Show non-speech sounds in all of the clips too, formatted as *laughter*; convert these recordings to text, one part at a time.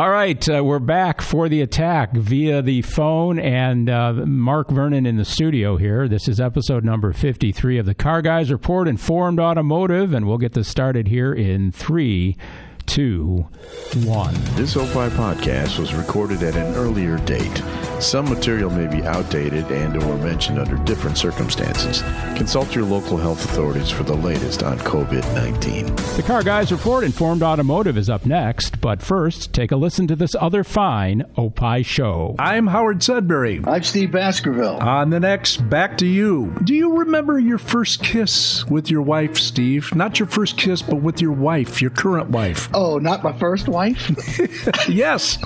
All right, uh, we're back for the attack via the phone and uh, Mark Vernon in the studio here. This is episode number 53 of the Car Guys Report Informed Automotive, and we'll get this started here in three two, one. This Opie podcast was recorded at an earlier date. Some material may be outdated and or mentioned under different circumstances. Consult your local health authorities for the latest on COVID-19. The Car Guys Report Informed Automotive is up next, but first, take a listen to this other fine Opie show. I'm Howard Sudberry. I'm Steve Baskerville. On the next, back to you. Do you remember your first kiss with your wife, Steve? Not your first kiss, but with your wife, your current wife. Oh, Oh, not my first wife? *laughs* yes.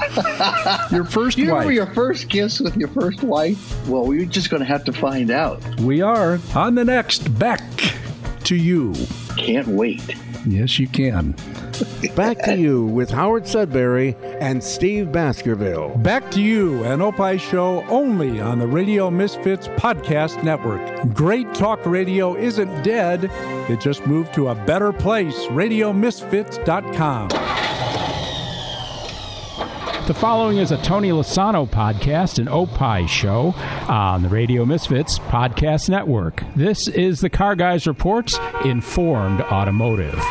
Your first you wife. remember your first kiss with your first wife? Well, we're just going to have to find out. we are on the next, back to you. Can't wait. Yes, you can. Back to you with Howard Sudberry and Steve Baskerville. Back to you, an Opie show only on the Radio Misfits Podcast Network. Great talk radio isn't dead, it just moved to a better place. RadioMisfits.com. The following is a Tony Lasano podcast, an Opie show on the Radio Misfits Podcast Network. This is the Car Guys Reports Informed Automotive.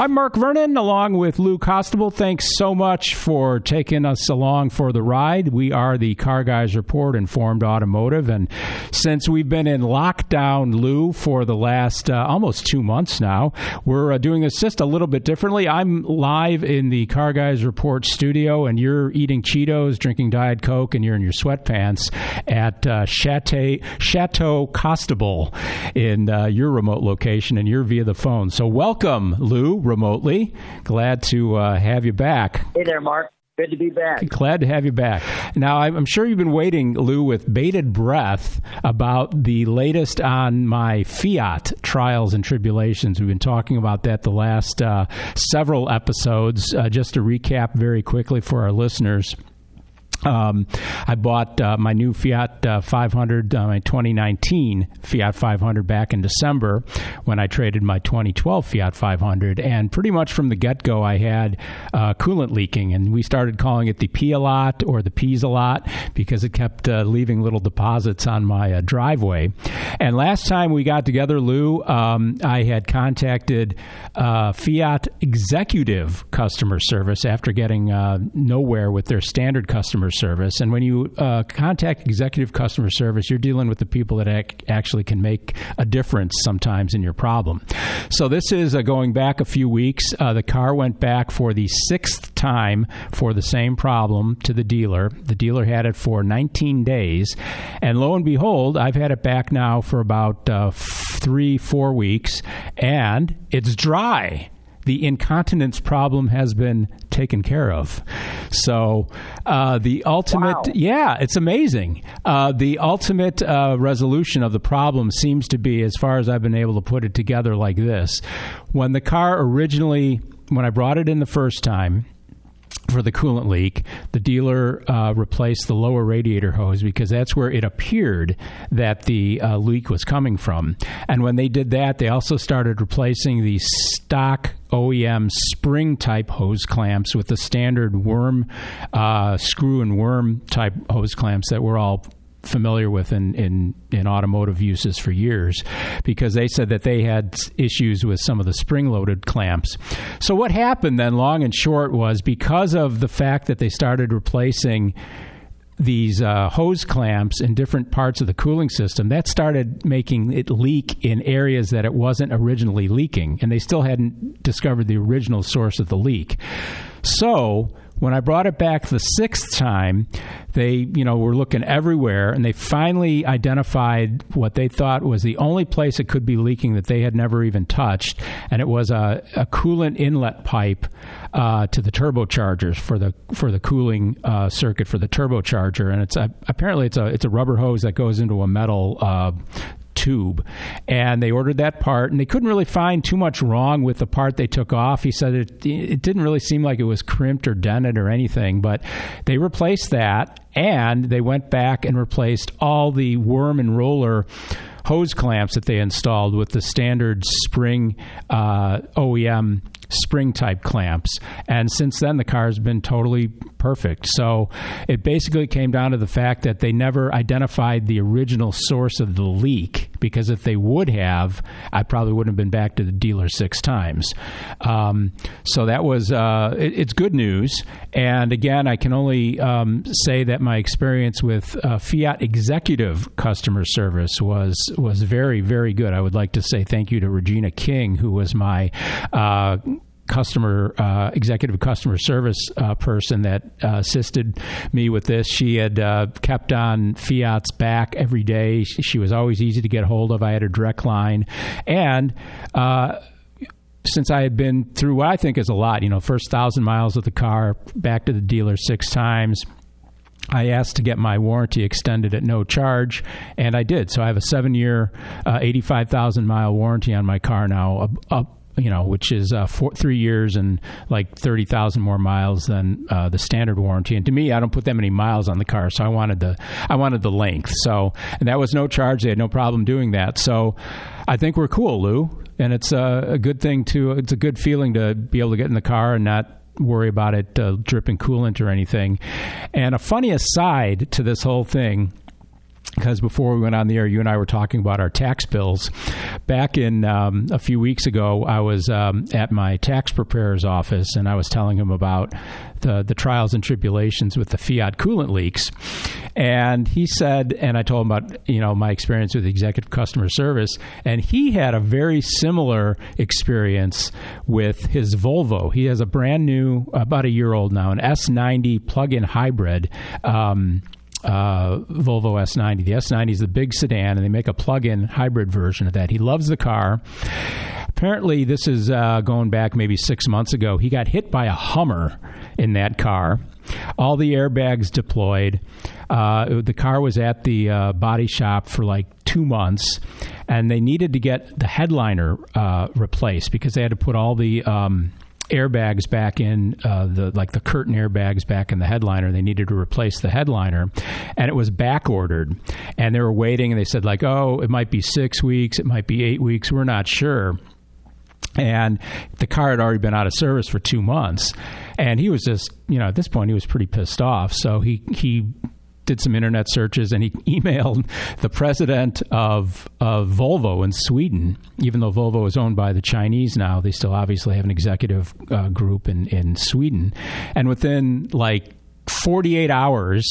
I'm Mark Vernon, along with Lou Costabile. Thanks so much for taking us along for the ride. We are the Car Guys Report Informed Automotive, and since we've been in lockdown, Lou, for the last uh, almost two months now, we're uh, doing this just a little bit differently. I'm live in the Car Guys Report studio, and you're eating Cheetos, drinking Diet Coke, and you're in your sweatpants at uh, Chateau, Chateau Costabile in uh, your remote location, and you're via the phone. So, welcome, Lou, remotely. Glad to uh, have you back. Hey there, Mark. Good to be back. Glad to have you back. Now, I'm I'm sure you've been waiting, Lou, with bated breath about the latest on my Fiat trials and tribulations. We've been talking about that the last uh, several episodes. Uh, just to recap very quickly for our listeners. Um, I bought uh, my new Fiat uh, 500, uh, my 2019 Fiat 500 back in December when I traded my 2012 Fiat 500. And pretty much from the get go, I had uh, coolant leaking. And we started calling it the P a lot or the P's a lot because it kept uh, leaving little deposits on my uh, driveway. And last time we got together, Lou, um, I had contacted Fiat Executive Customer Service after getting nowhere with their standard customer service. And when you uh, contact executive customer service, you're dealing with the people that ac- actually can make a difference sometimes in your problem. So this is uh, going back a few weeks. Uh, the car went back for the sixth time for the same problem to the dealer. The dealer had it for 19 days. And lo and behold, I've had it back now for about uh, three, four weeks, and it's dry the incontinence problem has been taken care of. So uh, the ultimate, Wow. yeah, it's amazing. Uh, the ultimate uh, resolution of the problem seems to be, as far as I've been able to put it together, like this: when the car originally, when I brought it in the first time for the coolant leak, the dealer uh, replaced the lower radiator hose because that's where it appeared that the uh, leak was coming from. And when they did that, they also started replacing the stock OEM spring type hose clamps with the standard worm, uh, screw and worm type hose clamps that we're all familiar with in, in, in automotive uses for years because they said that they had issues with some of the spring loaded clamps. So, what happened then, long and short, was because of the fact that they started replacing these uh, hose clamps in different parts of the cooling system, that started making it leak in areas that it wasn't originally leaking. And they still hadn't discovered the original source of the leak. So, when I brought it back the sixth time, they, you know, were looking everywhere and they finally identified what they thought was the only place it could be leaking that they had never even touched. And it was a, a coolant inlet pipe uh, to the turbochargers for the for the cooling uh, circuit for the turbocharger. And it's a, apparently it's a it's a rubber hose that goes into a metal uh, tube. And they ordered that part, and they couldn't really find too much wrong with the part they took off. He said it, it didn't really seem like it was crimped or dented or anything, but they replaced that, and they went back and replaced all the worm and roller hose clamps that they installed with the standard spring uh, OEM spring type clamps. And since then, the car has been totally perfect. So it basically came down to the fact that they never identified the original source of the leak because if they would have, I probably wouldn't have been back to the dealer six times. Um, so that was uh, it, it's good news. And again, I can only um, say that my experience with uh, Fiat executive customer service was was very very good. I would like to say thank you to Regina King, who was my uh, customer uh, executive customer service uh, person that uh, assisted me with this. She had uh, kept on Fiat's back every day. She, was always easy to get hold of. I had a direct line, and uh, since I had been through what I think is a lot, you know, first thousand miles of the car, back to the dealer six times. I asked to get my warranty extended at no charge, and I did. So I have a seven year, uh, 85,000 mile warranty on my car now, up, you know, which is uh, four, three years and like 30,000 more miles than uh, the standard warranty. And to me, I don't put that many miles on the car, so I wanted the I wanted the length. So, and that was no charge. They had no problem doing that. So, I think we're cool, Lou, and it's a, a good thing to. It's a good feeling to be able to get in the car and not worry about it uh, dripping coolant or anything. And a funny aside to this whole thing because before we went on the air, you and I were talking about our tax bills. Back in um, a few weeks ago, I was um, at my tax preparer's office and I was telling him about the, the trials and tribulations with the Fiat coolant leaks. And he said, and I told him about you know my experience with executive customer service, and he had a very similar experience with his Volvo. He has a brand new, about a year old now, an S90 plug-in hybrid. Um, uh, Volvo S90. The S90 is the big sedan, and they make a plug-in hybrid version of that. He loves the car. Apparently, this is uh, going back maybe six months ago. He got hit by a Hummer in that car. All the airbags deployed. Uh, the car was at the uh, body shop for like two months, and they needed to get the headliner uh, replaced because they had to put all the um, airbags back in uh, the like the curtain airbags back in the headliner. They needed to replace the headliner, and it was back ordered. And they were waiting, and they said like, "Oh, it might be six weeks, it might be eight weeks. We're not sure." And the car had already been out of service for two months, and he was just, you know, at this point he was pretty pissed off. So he he did some internet searches and he *laughs* emailed the president of, of Volvo in Sweden. Even though Volvo is owned by the Chinese now, they still obviously have an executive uh, group in, in Sweden. And within like 48 hours,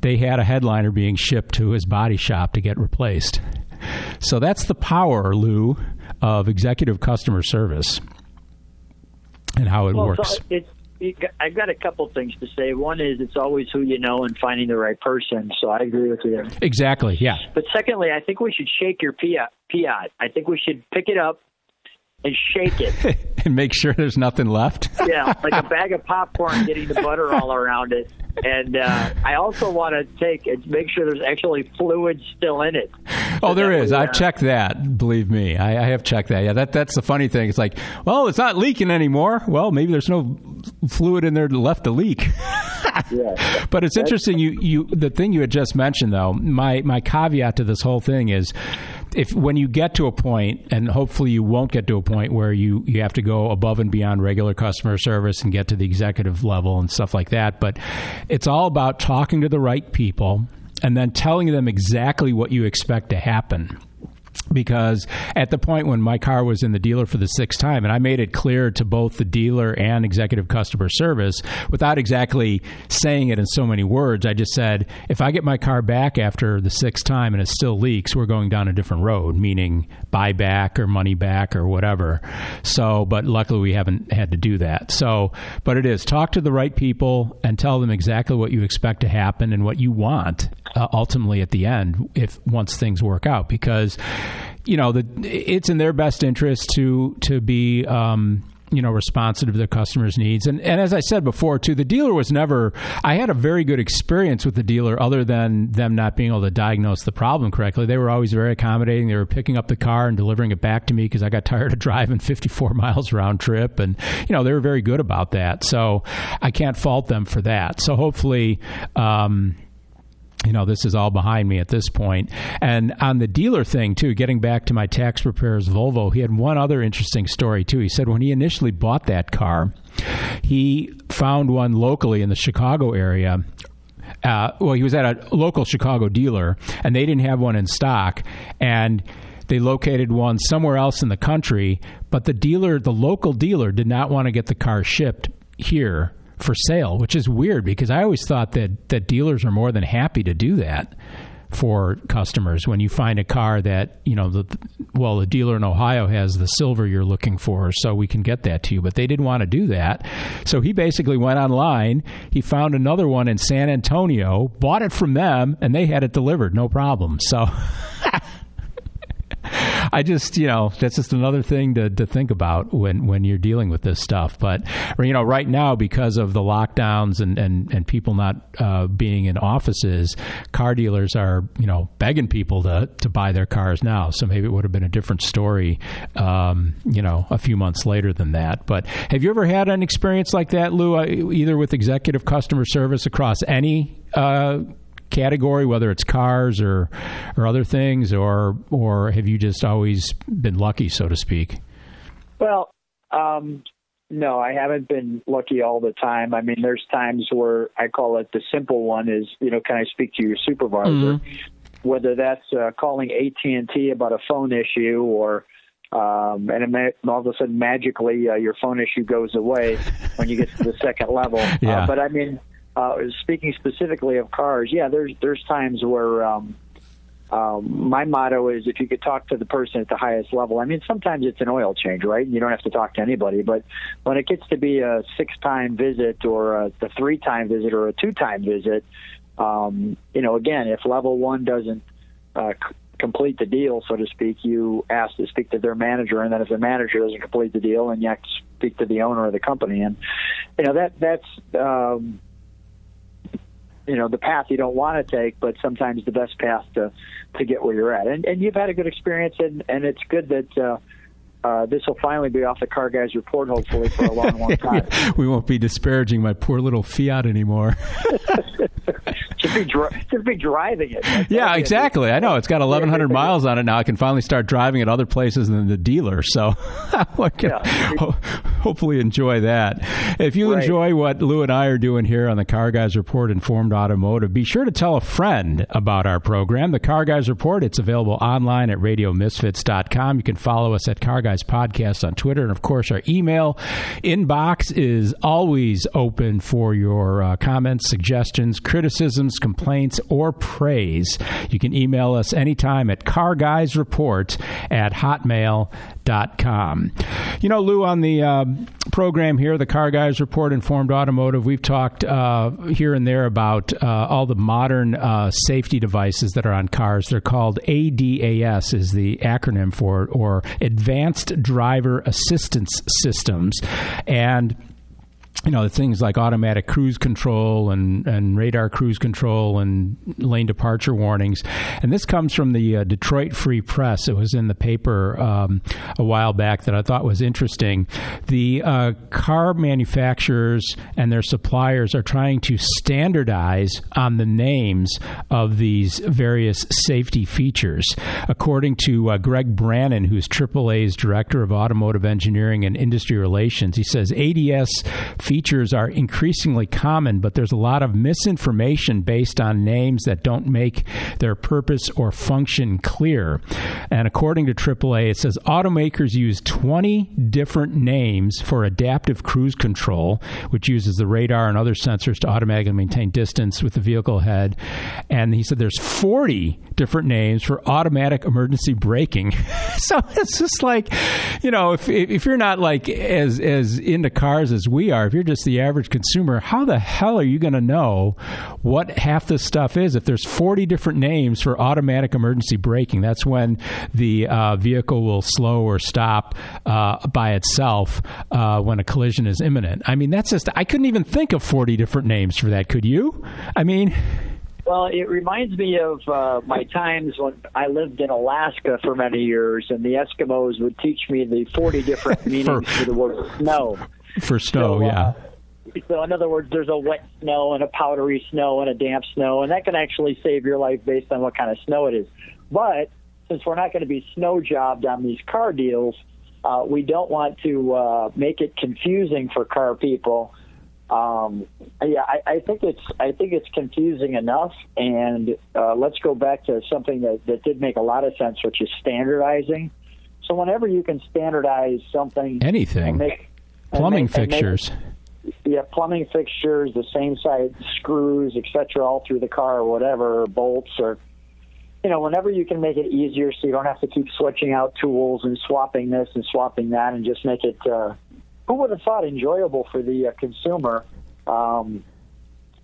they had a headliner being shipped to his body shop to get replaced. So that's the power, Lou, of executive customer service and how it well, works. So it's I've got a couple things to say. One is it's always who you know and finding the right person. So I agree with you there. Exactly. Yeah. But secondly, I think we should shake your Fiat. Fiat. I think we should pick it up and shake it *laughs* and make sure there's nothing left. *laughs* yeah, like a bag of popcorn, getting the butter all around it. And uh, I also want to take and make sure there's actually fluid still in it. Oh, there is. I've checked that. Believe me, I, I, have checked that. Yeah, that that's the funny thing. It's like, well, it's not leaking anymore. Well, maybe there's no fluid in there left to leak. *laughs* yeah. But it's interesting. You you the thing you had just mentioned though. My my caveat to this whole thing is if when you get to a point, and hopefully you won't get to a point where you you have to go above and beyond regular customer service and get to the executive level and stuff like that, but it's all about talking to the right people and then telling them exactly what you expect to happen because at the point when my car was in the dealer for the sixth time, and I made it clear to both the dealer and executive customer service without exactly saying it in so many words, I just said, if I get my car back after the sixth time and it still leaks, we're going down a different road, meaning buyback or money back or whatever. So, but luckily we haven't had to do that. So, but it is talk to the right people and tell them exactly what you expect to happen and what you want uh, ultimately at the end if once things work out because you know the it's in their best interest to to be um, you know responsive to their customers' needs. And and as I said before, too, the dealer was never. I had a very good experience with the dealer, other than them not being able to diagnose the problem correctly. They were always very accommodating. They were picking up the car and delivering it back to me because I got *laughs* tired of driving 54 miles round trip, and you know they were very good about that. So I can't fault them for that. So hopefully. Um, you know, this is all behind me at this point. And on the dealer thing, too, getting back to my tax preparer's Volvo, he had one other interesting story, too. He said when he initially bought that car, he found one locally in the Chicago area uh, well, he was at a local Chicago dealer, and they didn't have one in stock, and they located one somewhere else in the country, but the dealer, the local dealer, did not want to get the car shipped here for sale, which is weird because I always thought that that dealers are more than happy to do that for customers. When you find a car that you know the well the dealer in Ohio has the silver you're looking for so we can get that to you. But they didn't want to do that. So he basically went online. He found another one in San Antonio bought it from them and they had it delivered. No problem. So *laughs* *laughs* I just, you know, that's just another thing to, to think about when, when you're dealing with this stuff. But, you know, right now, because of the lockdowns and, and, and people not uh, being in offices, car dealers are, you know, begging people to, to buy their cars now. So maybe it would have been a different story, um, you know, a few months later than that. But have you ever had an experience like that, Lou, uh, either with executive customer service across any uh, category, whether it's cars or or other things, or or have you just always been lucky, so to speak? Well, um, no, I haven't been lucky all the time. I mean, there's times where I call it the simple one is, you know, can I speak to your supervisor? Mm-hmm. Whether that's uh, calling AT and T about a phone issue or um, and all of a sudden magically uh, your phone issue goes away when you get to the second level. *laughs* Yeah. Uh, but I mean, uh, speaking specifically of cars, yeah, there's there's times where um, um, my motto is if you could talk to the person at the highest level. I mean, sometimes it's an oil change, right? You don't have to talk to anybody, but when it gets to be a six-time visit or a, a three-time visit or a two-time visit, um, you know, again, if level one doesn't uh, complete the deal, so to speak, you ask to speak to their manager, and then if the manager doesn't complete the deal, then you have to speak to the owner of the company, and you know that that's. Um, you know the path you don't want to take, but sometimes the best path to to get where you're at. And and you've had a good experience, and and it's good that. Uh, uh, this will finally be off the car guys report, hopefully, for a long, long *laughs* time. we won't be disparaging my poor little Fiat anymore. *laughs* just, be dri- be driving it. That's yeah, exactly. I know it's got 1,100 miles on it now. I can finally start driving at other places than the dealer. So *laughs* I can yeah. ho- hopefully enjoy that. If you right. enjoy what Lou and I are doing here on the Car Guys Report Informed Automotive, be sure to tell a friend about our program, the Car Guys Report. It's available online at radiomisfits.com. You can follow us at Car Guys Podcast on Twitter. And of course, our email inbox is always open for your uh, comments, suggestions, criticisms, complaints, or praise. You can email us anytime at carguysreport at hotmail.com. You know, Lou, on the uh, program here, the Car Guys Report Informed Automotive, we've talked uh, here and there about uh, all the modern uh, safety devices that are on cars. They're called ADAS, is the acronym for it, or Advanced Driver Assistance Systems. And you know things like automatic cruise control and, and radar cruise control and lane departure warnings. And this comes from the uh, detroit free press. It was in the paper um, a while back that i thought was interesting. The uh, car manufacturers and their suppliers are trying to standardize on the names of these various safety features. According to uh, greg brannon who's aaa's director of automotive engineering and industry relations he says ADAS features are increasingly common, but there's a lot of misinformation based on names that don't make their purpose or function clear. And according to AAA, it says automakers use 20 different names for adaptive cruise control, which uses the radar and other sensors to automatically maintain distance with the vehicle ahead. And he said there's 40 different names for automatic emergency braking. *laughs* so it's just like, you know, if if you're not like as as into cars as we are, if you're just the average consumer, how the hell are you going to know what half this stuff is if there's 40 different names for automatic emergency braking? That's when the uh, vehicle will slow or stop uh, by itself uh, when a collision is imminent. I mean, that's just I couldn't even think of 40 different names for that. Could you? I mean. Well, it reminds me of uh, my times when I lived in Alaska for many years, and the Eskimos would teach me the 40 different *laughs* meanings for, for the word snow. For snow, so, yeah. Uh, So, in other words, there's a wet snow and a powdery snow and a damp snow, and that can actually save your life based on what kind of snow it is. But since we're not going to be snow jobbed on these car deals, uh, we don't want to uh, make it confusing for car people. Um, yeah, I, I think it's I think it's confusing enough. And uh, let's go back to something that, that did make a lot of sense, which is standardizing. So whenever you can standardize something, anything, make, plumbing make, fixtures. Make, yeah, plumbing fixtures, the same size screws, etc., all through the car or whatever, or bolts or you know, whenever you can make it easier so you don't have to keep switching out tools and swapping this and swapping that and just make it, uh, who would have thought, enjoyable for the uh, consumer. Um,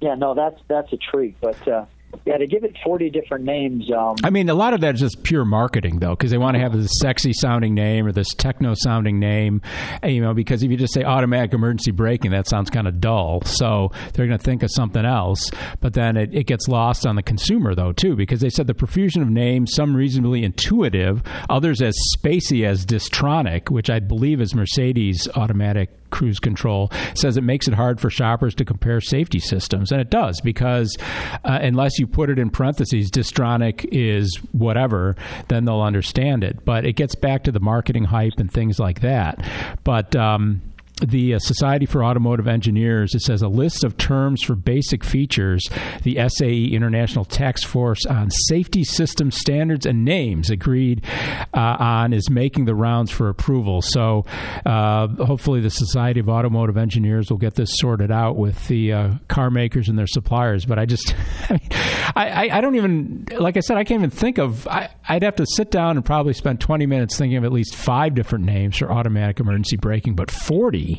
yeah, no, that's that's a treat. But uh, yeah, to give it 40 different names. Um, I mean, a lot of that is just pure marketing, though, because they want to have this sexy sounding name or this techno sounding name, you know, because if you just say automatic emergency braking, that sounds kind of dull. So they're going to think of something else. But then it, it gets lost on the consumer, though, too, because they said the profusion of names, some reasonably intuitive, others as spacey as Distronic, which I believe is Mercedes automatic cruise control says it makes it hard for shoppers to compare safety systems, and it does because uh, unless you put it in parentheses, Distronic is whatever, then they'll understand it. But it gets back to the marketing hype and things like that. But um, the uh, Society for Automotive Engineers, it says a list of terms for basic features the SAE International Task Force on Safety System Standards and Names agreed uh, on is making the rounds for approval. So uh, hopefully, the Society of Automotive Engineers will get this sorted out with the uh, car makers and their suppliers. But I just, *laughs* I, I, I, don't even, like I said, I can't even think of, I, I'd have to sit down and probably spend 20 minutes thinking of at least five different names for automatic emergency braking, but 40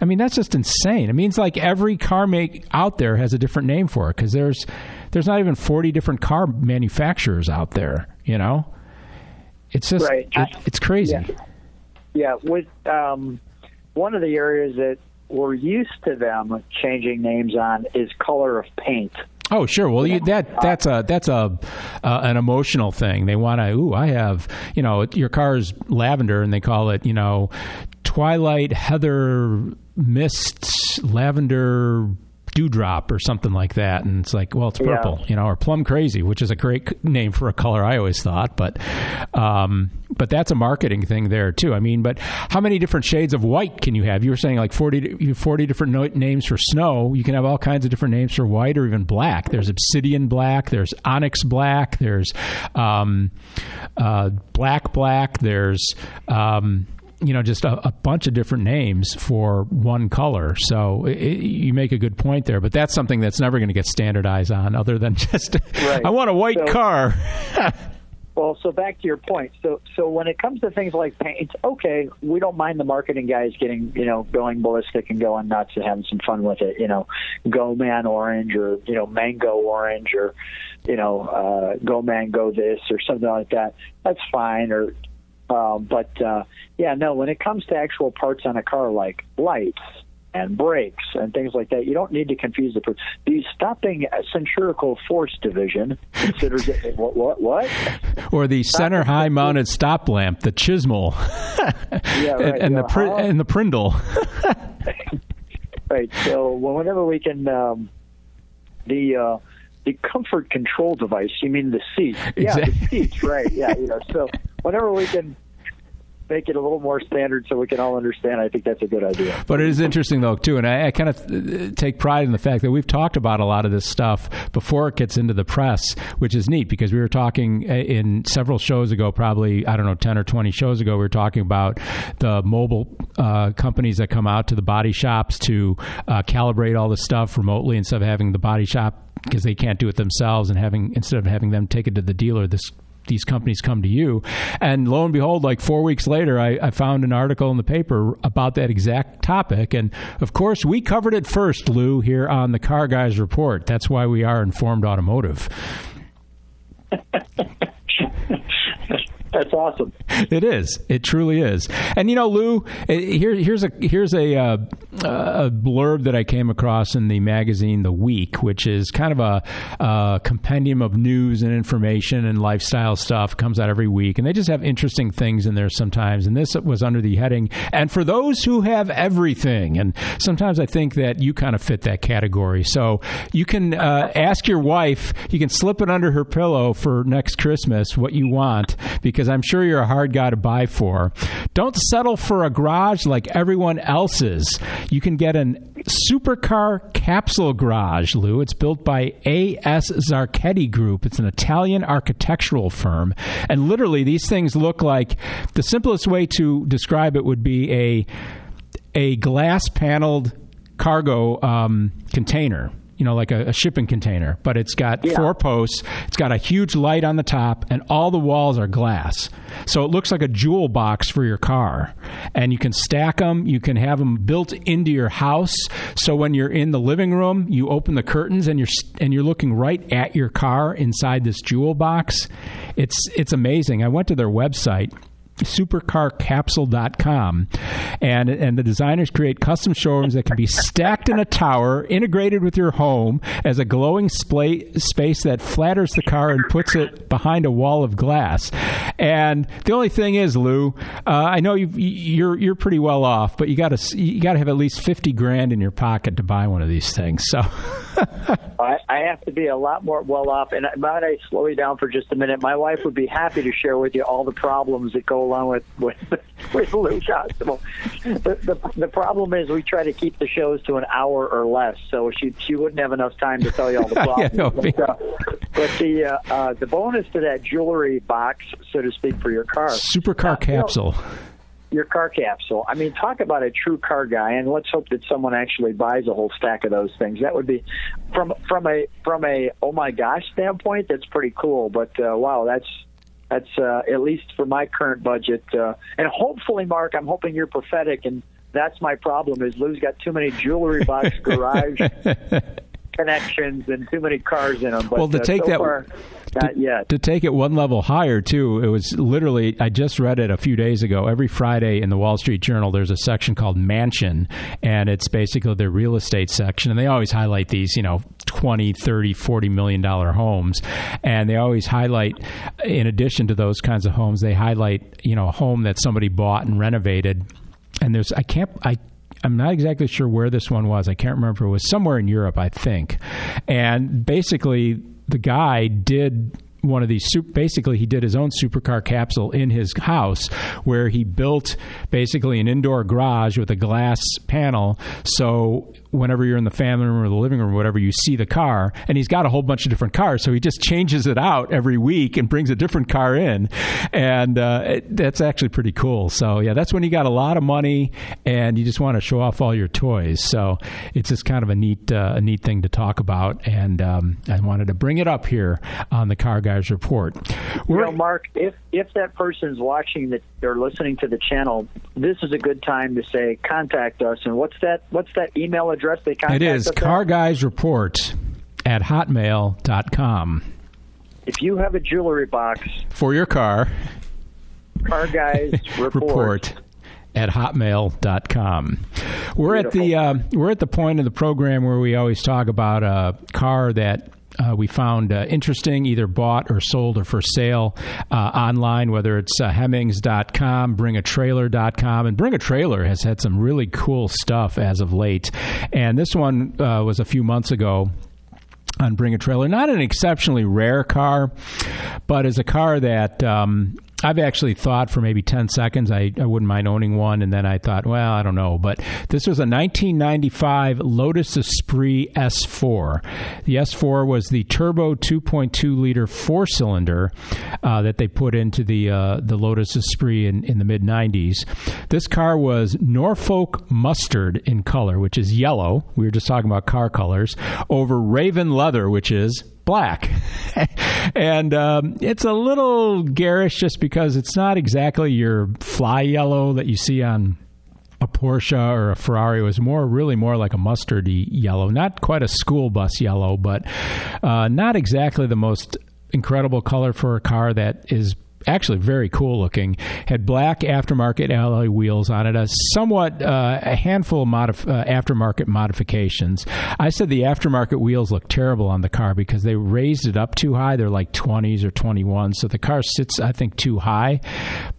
I mean, that's just insane. It means like every car make out there has a different name for it because there's there's not even 40 different car manufacturers out there. You know, it's just right. it, it's crazy. Yeah, yeah. with um, one of the areas that we're used to them changing names on is color of paint. Oh, sure. Well, you, that that's a that's a uh, an emotional thing. They want to. Ooh, I have you know your car's lavender, and they call it you know twilight heather mists lavender dewdrop or something like that. And it's like well it's purple yeah. you know or plum crazy which is a great name for a color i always thought. But um, but that's a marketing thing there too. I mean but how many different shades of white can you have? You were saying like 40 40 different no- names for snow. You can have all kinds of different names for white or even black. There's obsidian black there's onyx black there's um, uh, black black there's um, you know just a, a, bunch of different names for one color. So it, you make a good point there, but that's something that's never going to get standardized on, other than *laughs* just right. I want a white so, car. *laughs* well, so back to your point. So so when it comes to things like paint, okay, we don't mind the marketing guys getting you know going ballistic and going nuts and having some fun with it. You know, Go Man Orange or you know Mango Orange or you know uh, Go Mango this or something like that. That's fine. Or uh, but uh, yeah, no. When it comes to actual parts on a car, like lights and brakes and things like that, you don't need to confuse the. The stopping centrifugal force division considers it *laughs* what what what? Or the center high mounted stop lamp, the Chismol, *laughs* yeah, right. and, and the pr- and the Prindle. *laughs* right. So whenever we can, um, the. Uh, the comfort control device. You mean the seat? Yeah, exactly. the seats. Right. Yeah. You know. So whenever we can make it a little more standard so we can all understand. I think that's a good idea. But it is interesting though too, and I, I, kind of uh, take pride in the fact that we've talked about a lot of this stuff before it gets into the press, which is neat because we were talking uh, in several shows ago, probably I don't know ten or twenty shows ago, we were talking about the mobile uh, companies that come out to the body shops to uh, calibrate all the stuff remotely instead of having the body shop because they can't do it themselves and having instead of having them take it to the dealer this these companies come to you. And lo and behold, like four weeks later, I, I, found an article in the paper about that exact topic. And of course, we covered it first, Lou, here on the Car Guys Report. That's why we are informed automotive. *laughs* That's awesome. It is. It truly is. And you know, Lou, here, here's a here's a uh, a blurb that I came across in the magazine The Week, which is kind of a, a compendium of news and information and lifestyle stuff. Comes out every week, and they just have interesting things in there sometimes. And this was under the heading, and for those who have everything. And sometimes I think that you kind of fit that category. So you can uh, ask your wife, you can slip it under her pillow for next Christmas what you want, because I'm sure you're a hard guy to buy for. Don't settle for a garage like everyone else's. You can get an supercar capsule garage, Lou. It's built by A.S. Zarchetti Group. It's an Italian architectural firm. And literally, these things look like the simplest way to describe it would be a a glass paneled cargo um, container you know, like a, a shipping container, but it's got yeah. four posts. It's got a huge light on the top, and all the walls are glass. So it looks like a jewel box for your car. And you can stack them. You can have them built into your house. So when you're in the living room, you open the curtains and you're and you're looking right at your car inside this jewel box. It's it's amazing. I went to their website supercarcapsule.com. And, and the designers create custom showrooms that can be stacked in a tower, integrated with your home as a glowing splay, space that flatters the car and puts it behind a wall of glass. And the only thing is, Lou, uh, I know you you're you're pretty well off, but you got to you got to have at least fifty grand in your pocket to buy one of these things. So *laughs* I, I have to be a lot more well off. And might I slow you down for just a minute? My wife would be happy to share with you all the problems that go along with with, *laughs* with Lou Costabile. The, the the problem is we try to keep the shows to an hour or less, so she she wouldn't have enough time to tell you all the *laughs* problems. yeah, but, uh, but the uh, uh, the bonus to that jewelry box, so to speak, for your car, supercar capsule. You know, your car capsule. I mean, talk about a true car guy, and let's hope that someone actually buys a whole stack of those things. That would be from from a from a oh my gosh standpoint. That's pretty cool. But uh, wow, that's that's uh, at least for my current budget. Uh, and hopefully, Mark, I'm hoping you're prophetic, and that's my problem. Is Lou's got too many jewelry box *laughs* garage connections and too many cars in them. But, well, to uh, take so that. Far, not yet. To take it one level higher, too, it was literally, I just read it a few days ago. Every Friday in the Wall Street Journal, there's a section called Mansion, and it's basically their real estate section. And they always highlight these, you know, 20, 30, 40 million dollar homes. And they always highlight, in addition to those kinds of homes, they highlight, you know, a home that somebody bought and renovated. And there's, I can't, I I'm not exactly sure where this one was. I can't remember. It was somewhere in Europe, I think. And basically, the guy did one of these basically he did his own supercar capsule in his house where he built basically an indoor garage with a glass panel. So whenever you're in the family room or the living room or whatever, you see the car, and he's got a whole bunch of different cars. So he just changes it out every week and brings a different car in, and uh, it, that's actually pretty cool. So yeah, that's when you got a lot of money and you just want to show off all your toys. So it's just kind of a neat uh, a neat thing to talk about, and um, I wanted to bring it up here on the Car Guys Report. We're, you know, Mark, if if that person's watching that or listening to the channel, this is a good time to say contact us. And what's that? What's that email address? Address they contact It is Car Guys Report at hotmail.com. If you have a jewelry box for your car, Car Guys Report. report at hotmail.com. We're Beautiful. at the uh, we're at the point of the program where we always talk about a car that uh, we found uh, interesting, either bought or sold or for sale uh, online, whether it's uh, Hemmings.com, BringATrailer.com. And Bring a Trailer has had some really cool stuff as of late. And this one uh, was a few months ago on Bring a Trailer. Not an exceptionally rare car, but is a car that um, I've actually thought for maybe 10 seconds I, I wouldn't mind owning one, and then I thought, well, I don't know. But this was a 1995 Lotus Esprit S4. The S4 was the turbo 2.2 liter four cylinder uh, that they put into the uh, the Lotus Esprit in, in the mid 90s. This car was Norfolk mustard in color, which is yellow. We were just talking about car colors, over raven leather, which is black. *laughs* and um, it's a little garish just because it's not exactly your fly yellow that you see on a Porsche or a Ferrari. It was more, really more like a mustardy yellow. Not quite a school bus yellow, but uh, not exactly the most incredible color for a car that is actually very cool looking. Had black aftermarket alloy wheels on it, a somewhat uh, a handful of modif- uh, aftermarket modifications. I said the aftermarket wheels look terrible on the car because they raised it up too high. They're like 20s or 21s, so the car sits, I think, too high.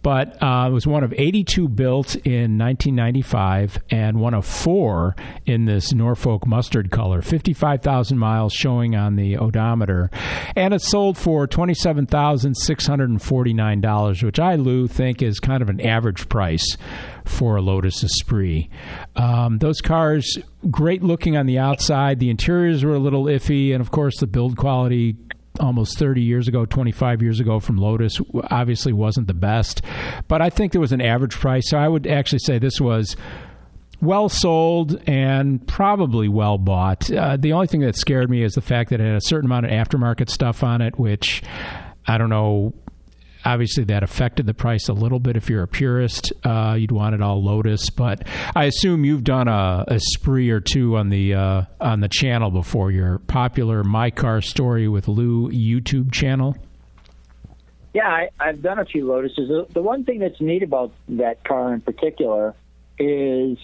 But uh, it was one of 82 built in 1995 and one of four in this Norfolk mustard color. 55,000 miles showing on the odometer, and it sold for 27,640 $49, which I, Lou, think is kind of an average price for a Lotus Esprit. Um, those cars, great looking on the outside. The interiors were a little iffy, and of course, the build quality almost 30 years ago, 25 years ago from Lotus obviously wasn't the best. But I think there was an average price. So I would actually say this was well sold and probably well bought. Uh, the only thing that scared me is the fact that it had a certain amount of aftermarket stuff on it, which I don't know obviously that affected the price a little bit. If you're a purist, uh, you'd want it all Lotus. But I assume you've done a, Esprit or two on the uh, on the channel before. Your popular My Car Story with Lou YouTube channel. Yeah, I, I've done a few Lotuses. The, the one thing that's neat about that car in particular is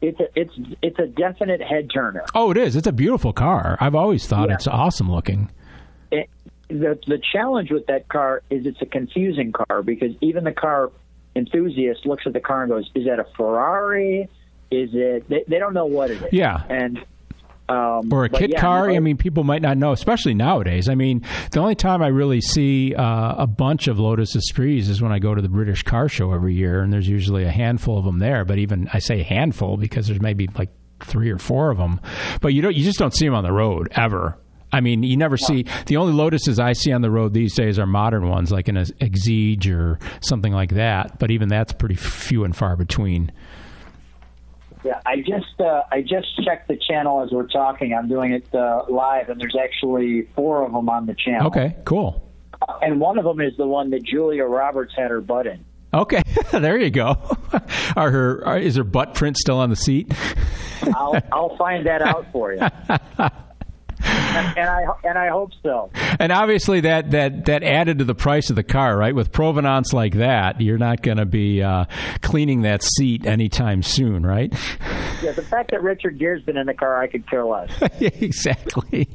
it's a it's it's a definite head turner. Oh, it is. It's a beautiful car. I've always thought yeah. it's awesome looking the the challenge with that car is it's a confusing car because even the car enthusiast looks at the car and goes, "Is that a Ferrari? Is it?" They, they don't know what it is. Yeah, and um, or a kit yeah, car. I mean, people might not know, especially nowadays. I mean, the only time I really see uh, a bunch of Lotus Esprits is when I go to the British Car Show every year, and there's usually a handful of them there. But even I say handful because there's maybe like three or four of them. But you don't, you just don't see them on the road ever. I mean, you never see the only Lotuses I see on the road these days are modern ones, like an Exige or something like that. But even that's pretty few and far between. Yeah, I just uh, I just checked the channel as we're talking. I'm doing it uh, live, and there's actually four of them on the channel. Okay, cool. and one of them is the one that Julia Roberts had her butt in. Okay, *laughs* there you go. *laughs* Are her are, is her butt print still on the seat? I'll I'll find that out for you. *laughs* and, and, I and I hope so. And obviously that that that added to the price of the car, right? With provenance like that, you're not going to be uh, cleaning that seat anytime soon, right? Yeah, the fact that Richard Gere's been in the car, I could care less. *laughs* exactly.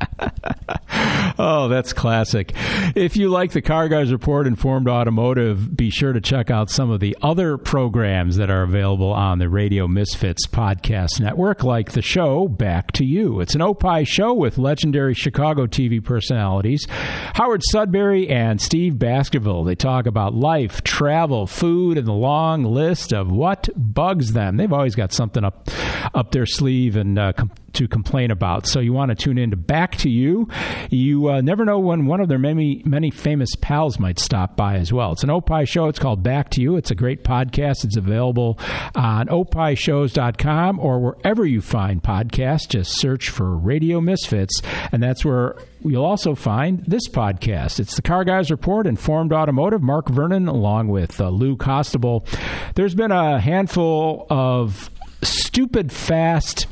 *laughs* oh, that's classic. If you like the Car Guys Report Informed Automotive, be sure to check out some of the other programs that are available on the Radio Misfits podcast network, like the show Back to You. It's an Opie show with legendary Chicago TV personalities Howard Sudberry and Steve Baskerville. They talk about life, travel, food, and the long list of what bugs them. They've always got something up up their sleeve and uh, to complain about. So you want to tune in to Back to You. You uh, never know when one of their many many famous pals might stop by as well. It's an Opie show. It's called Back to You. It's a great podcast. It's available on opishows.com or wherever you find podcasts. Just search for Radio Misfits, and that's where you'll also find this podcast. It's the Car Guys Report, Informed Automotive. Mark Vernon, along with uh, Lou Costabile. There's been a handful of stupid fast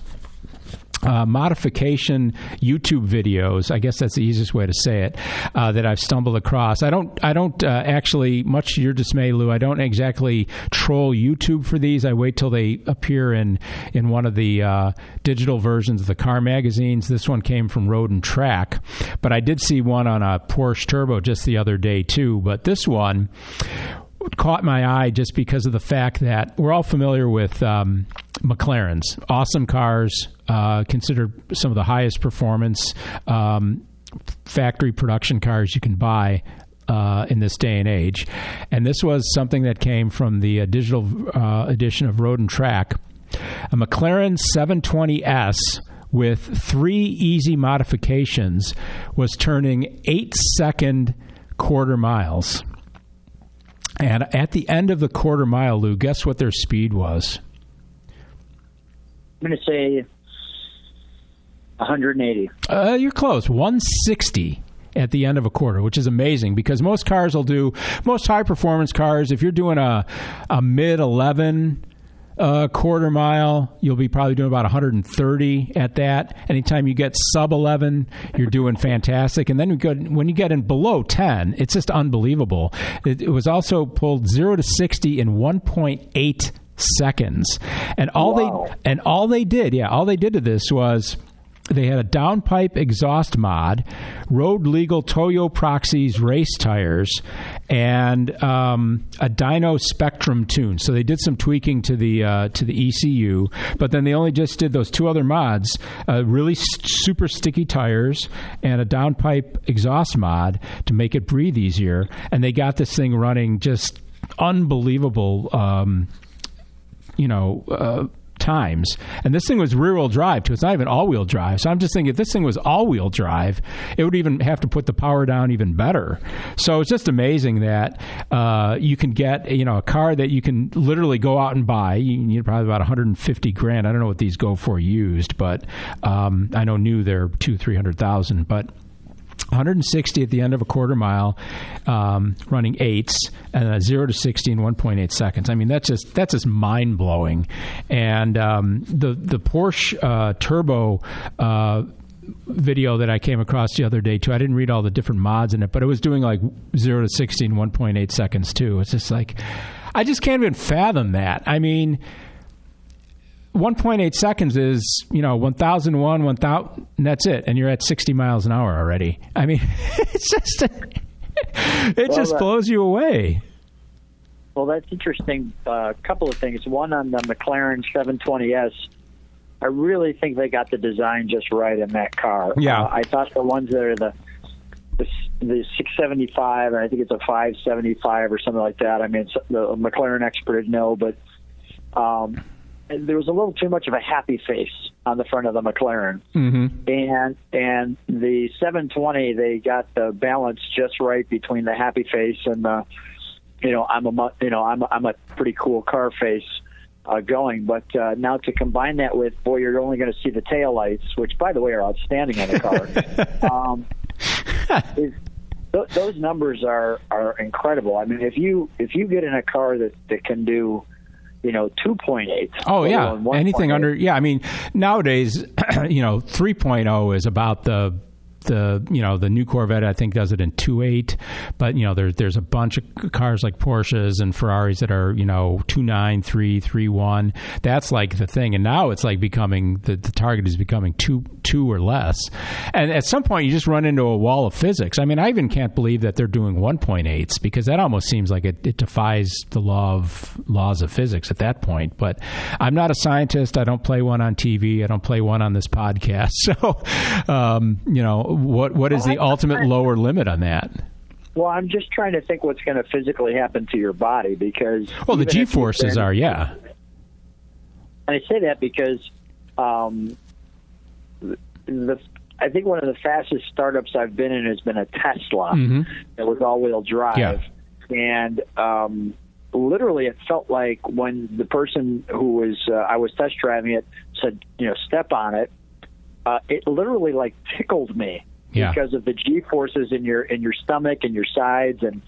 uh, modification YouTube videos. I guess that's the easiest way to say it. Uh, that I've stumbled across. I don't. I don't uh, actually. Much to your dismay, Lou. I don't exactly troll YouTube for these. I wait till they appear in in one of the uh, digital versions of the car magazines. This one came from Road and Track, but I did see one on a Porsche Turbo just the other day too. But this one caught my eye just because of the fact that we're all familiar with um, McLarens, awesome cars, uh, considered some of the highest performance um, factory production cars you can buy. Uh, in this day and age, and this was something that came from the uh, digital uh, edition of Road and Track, a McLaren 720S with three easy modifications was turning eight second quarter miles and at the end of the quarter mile, Lou, guess what their speed was? I'm going to say 180. Uh, you're close. 160 at the end of a quarter, which is amazing because most cars will do most high performance cars. If you're doing a a mid 11 uh, quarter mile, you'll be probably doing about 130 at that. Anytime you get sub 11, you're doing fantastic. And then go, when you get in below 10, it's just unbelievable. It, it was also pulled 0 to 60 in 1.8 seconds. And all Wow. they and all they did, yeah, all they did to this was they had a downpipe exhaust mod, road legal Toyo Proxes race tires, and um, a Dyno Spectrum tune. So they did some tweaking to the uh, to the ECU, but then they only just did those two other mods: uh, really s- super sticky tires and a downpipe exhaust mod to make it breathe easier. And they got this thing running just unbelievable. Um, you know, uh, times. And this thing was rear wheel drive too. It's not even all wheel drive. So I'm just thinking if this thing was all wheel drive, it would even have to put the power down even better. So it's just amazing that uh, you can get you know a car that you can literally go out and buy. You need probably about 150 grand. I don't know what these go for used, but um, I know new they're two three hundred thousand, but. 160 at the end of a quarter mile, um, running eights, and a zero to 60 in 1.8 seconds. I mean, that's just that's just mind blowing. And um, the the Porsche uh, Turbo. Uh, video that I came across the other day too. I didn't read all the different mods in it, but it was doing like 0 to 60 in 1.8 seconds too. It's just like I just can't even fathom that. I mean, 1.8 seconds is, you know, 1001, 1000, and that's it. And you're at 60 miles an hour already. I mean, *laughs* it's just, it just that- blows you away. Well, that's interesting. A uh, couple of things. One on the McLaren 720S. I really think they got the design just right in that car. Yeah. Uh, I thought the ones that are the the, the 675, and I think it's a 575 or something like that. I mean, it's, the McLaren expert know, but um, there was a little too much of a happy face on the front of the McLaren, hmm and and the 720 they got the balance just right between the happy face and the you know I'm a you know I'm a, I'm a pretty cool car face uh, going, but uh, now to combine that with boy you're only going to see the tail lights, which by the way are outstanding on the car. *laughs* um, is, th- those numbers are are incredible. I mean, if you if you get in a car that that can do you know 2.8 Oh yeah, anything 1.8. under yeah. I mean nowadays, *clears throat* you know, 3.0 is about the the you know the new Corvette I think does it in 2.8, but you know there's there's a bunch of cars like Porsches and Ferraris that are you know 2.9, 3, 3.1. That's like the thing, and now it's like becoming the the target is becoming two two or less, and at some point you just run into a wall of physics. I mean I even can't believe that they're doing 1.8s because that almost seems like it, it defies the law of laws of physics at that point. But I'm not a scientist. I don't play one on TV. I don't play one on this podcast. *laughs* So, um, you know, what what is the ultimate lower limit on that? Well, I'm just trying to think what's going to physically happen to your body because. Well, the G forces been- are, yeah. I say that because um, the I think one of the fastest startups I've been in has been a Tesla Mhm. that was all-wheel drive, Yeah. and um, literally it felt like when the person who was uh, I was test driving it said, you know, step on it. Uh, it literally like tickled me Yeah. because of the G forces in your in your stomach and your sides and.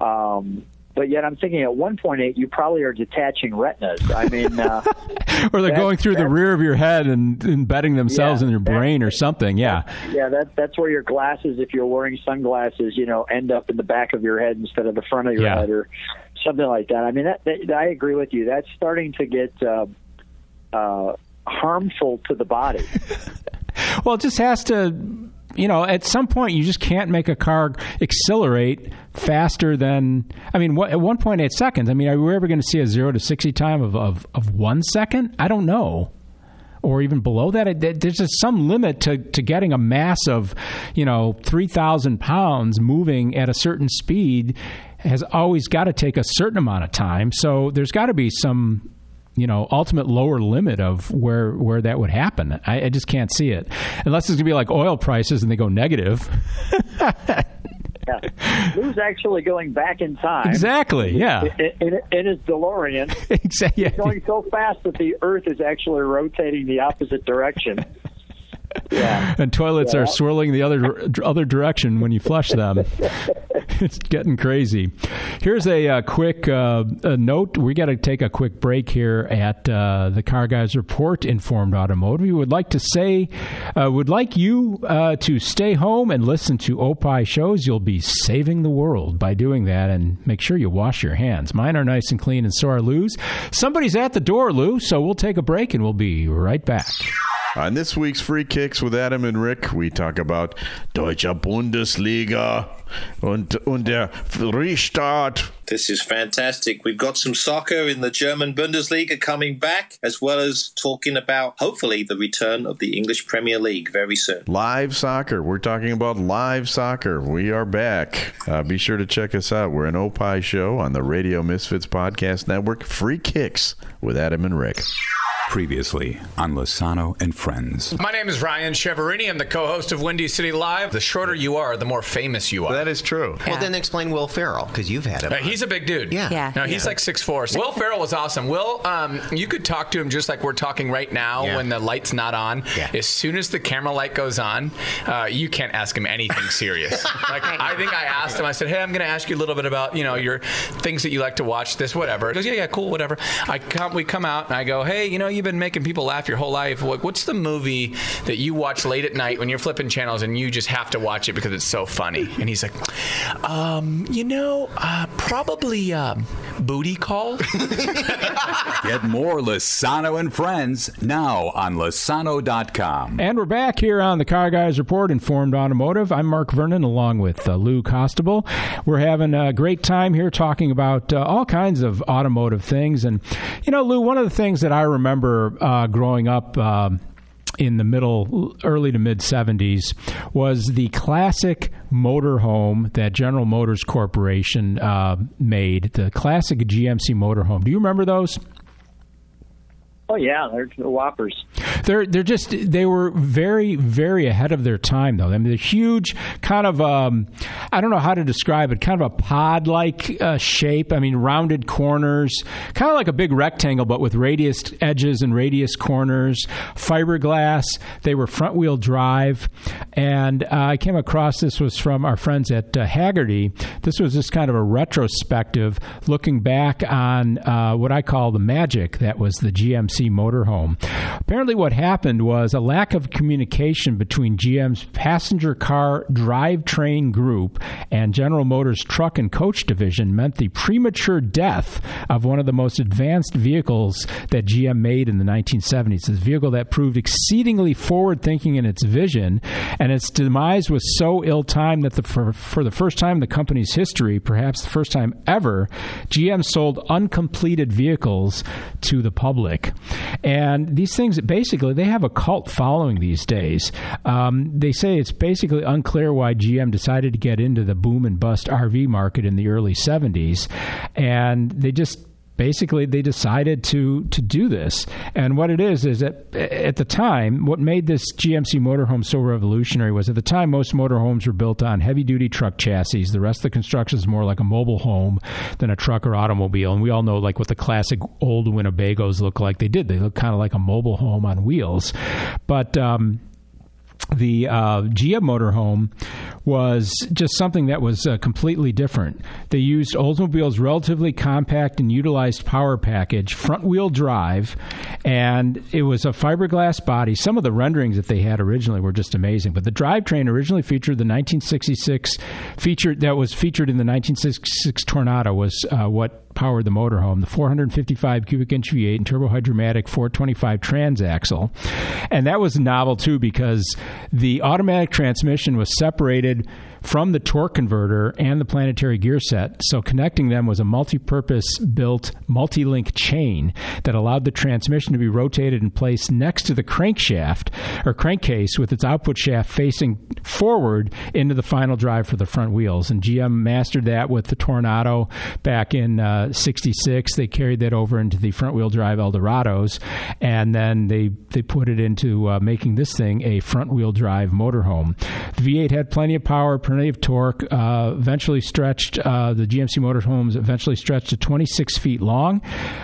Um, but yet, I'm thinking at 1.8, you probably are detaching retinas. I mean, uh, *laughs* Or they're going through the rear of your head and embedding themselves Yeah, in your brain or something. Yeah. Yeah, that that's where your glasses, if you're wearing sunglasses, you know, end up in the back of your head instead of the front of your Yeah. head, or something like that. I mean, that, that I agree with you. That's starting to get uh, uh, harmful to the body. *laughs* Well, it just has to, you know, at some point you just can't make a car accelerate faster than, I mean, what, at 1.8 seconds. I mean, are we ever going to see a zero to 60 time of, of, of one second? I don't know. Or even below that, there's just some limit to, to getting a mass of, you know, 3,000 pounds moving at a certain speed has always got to take a certain amount of time. So there's got to be some you know ultimate lower limit of where where that would happen. I, I just can't see it unless it's gonna be like oil prices and they go negative. *laughs* Yeah. Lou's actually going back in time. exactly. Yeah. In, in, in his DeLorean, *laughs* exactly. going so fast that the Earth is actually rotating the opposite direction. Yeah. And toilets Yeah. are swirling the other other direction when you flush them. *laughs* it's getting crazy. Here's a, uh, quick uh, a note. We got to take a quick break here at uh, the Car Guys Report Informed Automotive. We would like to say, uh, would like you uh, to stay home and listen to Opie shows. You'll be saving the world by doing that, and make sure you wash your hands. Mine are nice and clean, and so are Lou's. Somebody's at the door, Lou. So we'll take a break, and we'll be right back. On this week's Free Kicks with Adam and Rick, we talk about Deutsche Bundesliga und, und der Restart. This is fantastic. We've got some soccer in the German Bundesliga coming back, as well as talking about, hopefully, the return of the English Premier League very soon. Live soccer. We're talking about live soccer. We are back. Uh, be sure to check us out. We're an Opie show on the Radio Misfits Podcast Network. Free Kicks with Adam and Rick. Previously on Lasano and Friends. My name is Ryan Chiaverini. I'm the co-host of Windy City Live. The shorter you are, the more famous you are. That is true. Well, then explain Will Ferrell because you've had him. Uh, he's a big dude. Yeah. Yeah. No, he's like six 6'4". Will Ferrell was awesome. Will, um, you could talk to him just like we're talking right now Yeah. when the light's not on. Yeah. As soon as the camera light goes on, uh, you can't ask him anything serious. *laughs* like I think I asked him. I said, "Hey, I'm going to ask you a little bit about you know your things that you like to watch. This whatever." He goes, "Yeah, yeah, cool, whatever." I come, we come out, and I go, "Hey, you know, you've been making people laugh your whole life. What, what's the movie that you watch late at night when you're flipping channels and you just have to watch it because it's so funny?" And he's like, um, "You know, uh, probably um, Booty Call." *laughs* Get more Lasano and Friends now on Lasano.com. And we're back here on the Car Guys Report, Informed Automotive. I'm Mark Vernon, along with uh, Lou Costabile. We're having a great time here talking about uh, all kinds of automotive things. And, you know, Lou, one of the things that I remember uh, growing up. Um, in the middle, early to mid 70s, was the classic motorhome that General Motors Corporation uh, made, the classic GMC motorhome. Do you remember those? Oh yeah, they're the whoppers. They're they're just they were very very ahead of their time though. I mean, they're huge, kind of um, I don't know how to describe it, kind of a pod like uh, shape. I mean, rounded corners, kind of like a big rectangle, but with radius edges and radius corners. Fiberglass. They were front wheel drive, and uh, I came across this was from our friends at uh, Hagerty. This was just kind of a retrospective looking back on uh, what I call the magic that was the GMC motorhome. Apparently, what happened was a lack of communication between GM's passenger car drivetrain group and General Motors truck and coach division meant the premature death of one of the most advanced vehicles that GM made in the 1970s. This vehicle that proved exceedingly forward thinking in its vision, and its demise was so ill timed that the, for, for the first time in the company's history, perhaps the first time ever, GM sold uncompleted vehicles to the public. And these things, basically, they have a cult following these days. Um, they say it's basically unclear why GM decided to get into the boom and bust RV market in the early 70s. And they just basically they decided to to do this. And what it is is that at the time what made this GMC motorhome so revolutionary was at the time most motorhomes were built on heavy duty truck chassis. The rest of the construction is more like a mobile home than a truck or automobile. And we all know like what the classic old Winnebagos look like. They did. They look kind of like a mobile home on wheels. But um the uh, GM motorhome was just something that was uh, completely different. They used Oldsmobile's relatively compact and utilized power package, front wheel drive, and it was a fiberglass body. Some of the renderings that they had originally were just amazing. But the drivetrain originally featured the 1966 featured that was featured in the 1966 Toronado was uh, what powered the motorhome, the 455 cubic inch V8 and turbo Hydra-Matic 425 transaxle. And that was novel too because the automatic transmission was separated from the torque converter and the planetary gear set. So connecting them was a multi-purpose built multi-link chain that allowed the transmission to be rotated and placed next to the crankshaft or crankcase with its output shaft facing forward into the final drive for the front wheels. And GM mastered that with the Toronado back in uh, uh, 66, they carried that over into the front wheel drive Eldorados, and then they, they put it into uh, making this thing a front wheel drive motorhome. The V8 had plenty of power, plenty of torque, uh, eventually stretched, uh, the GMC motorhomes eventually stretched to 26 feet long.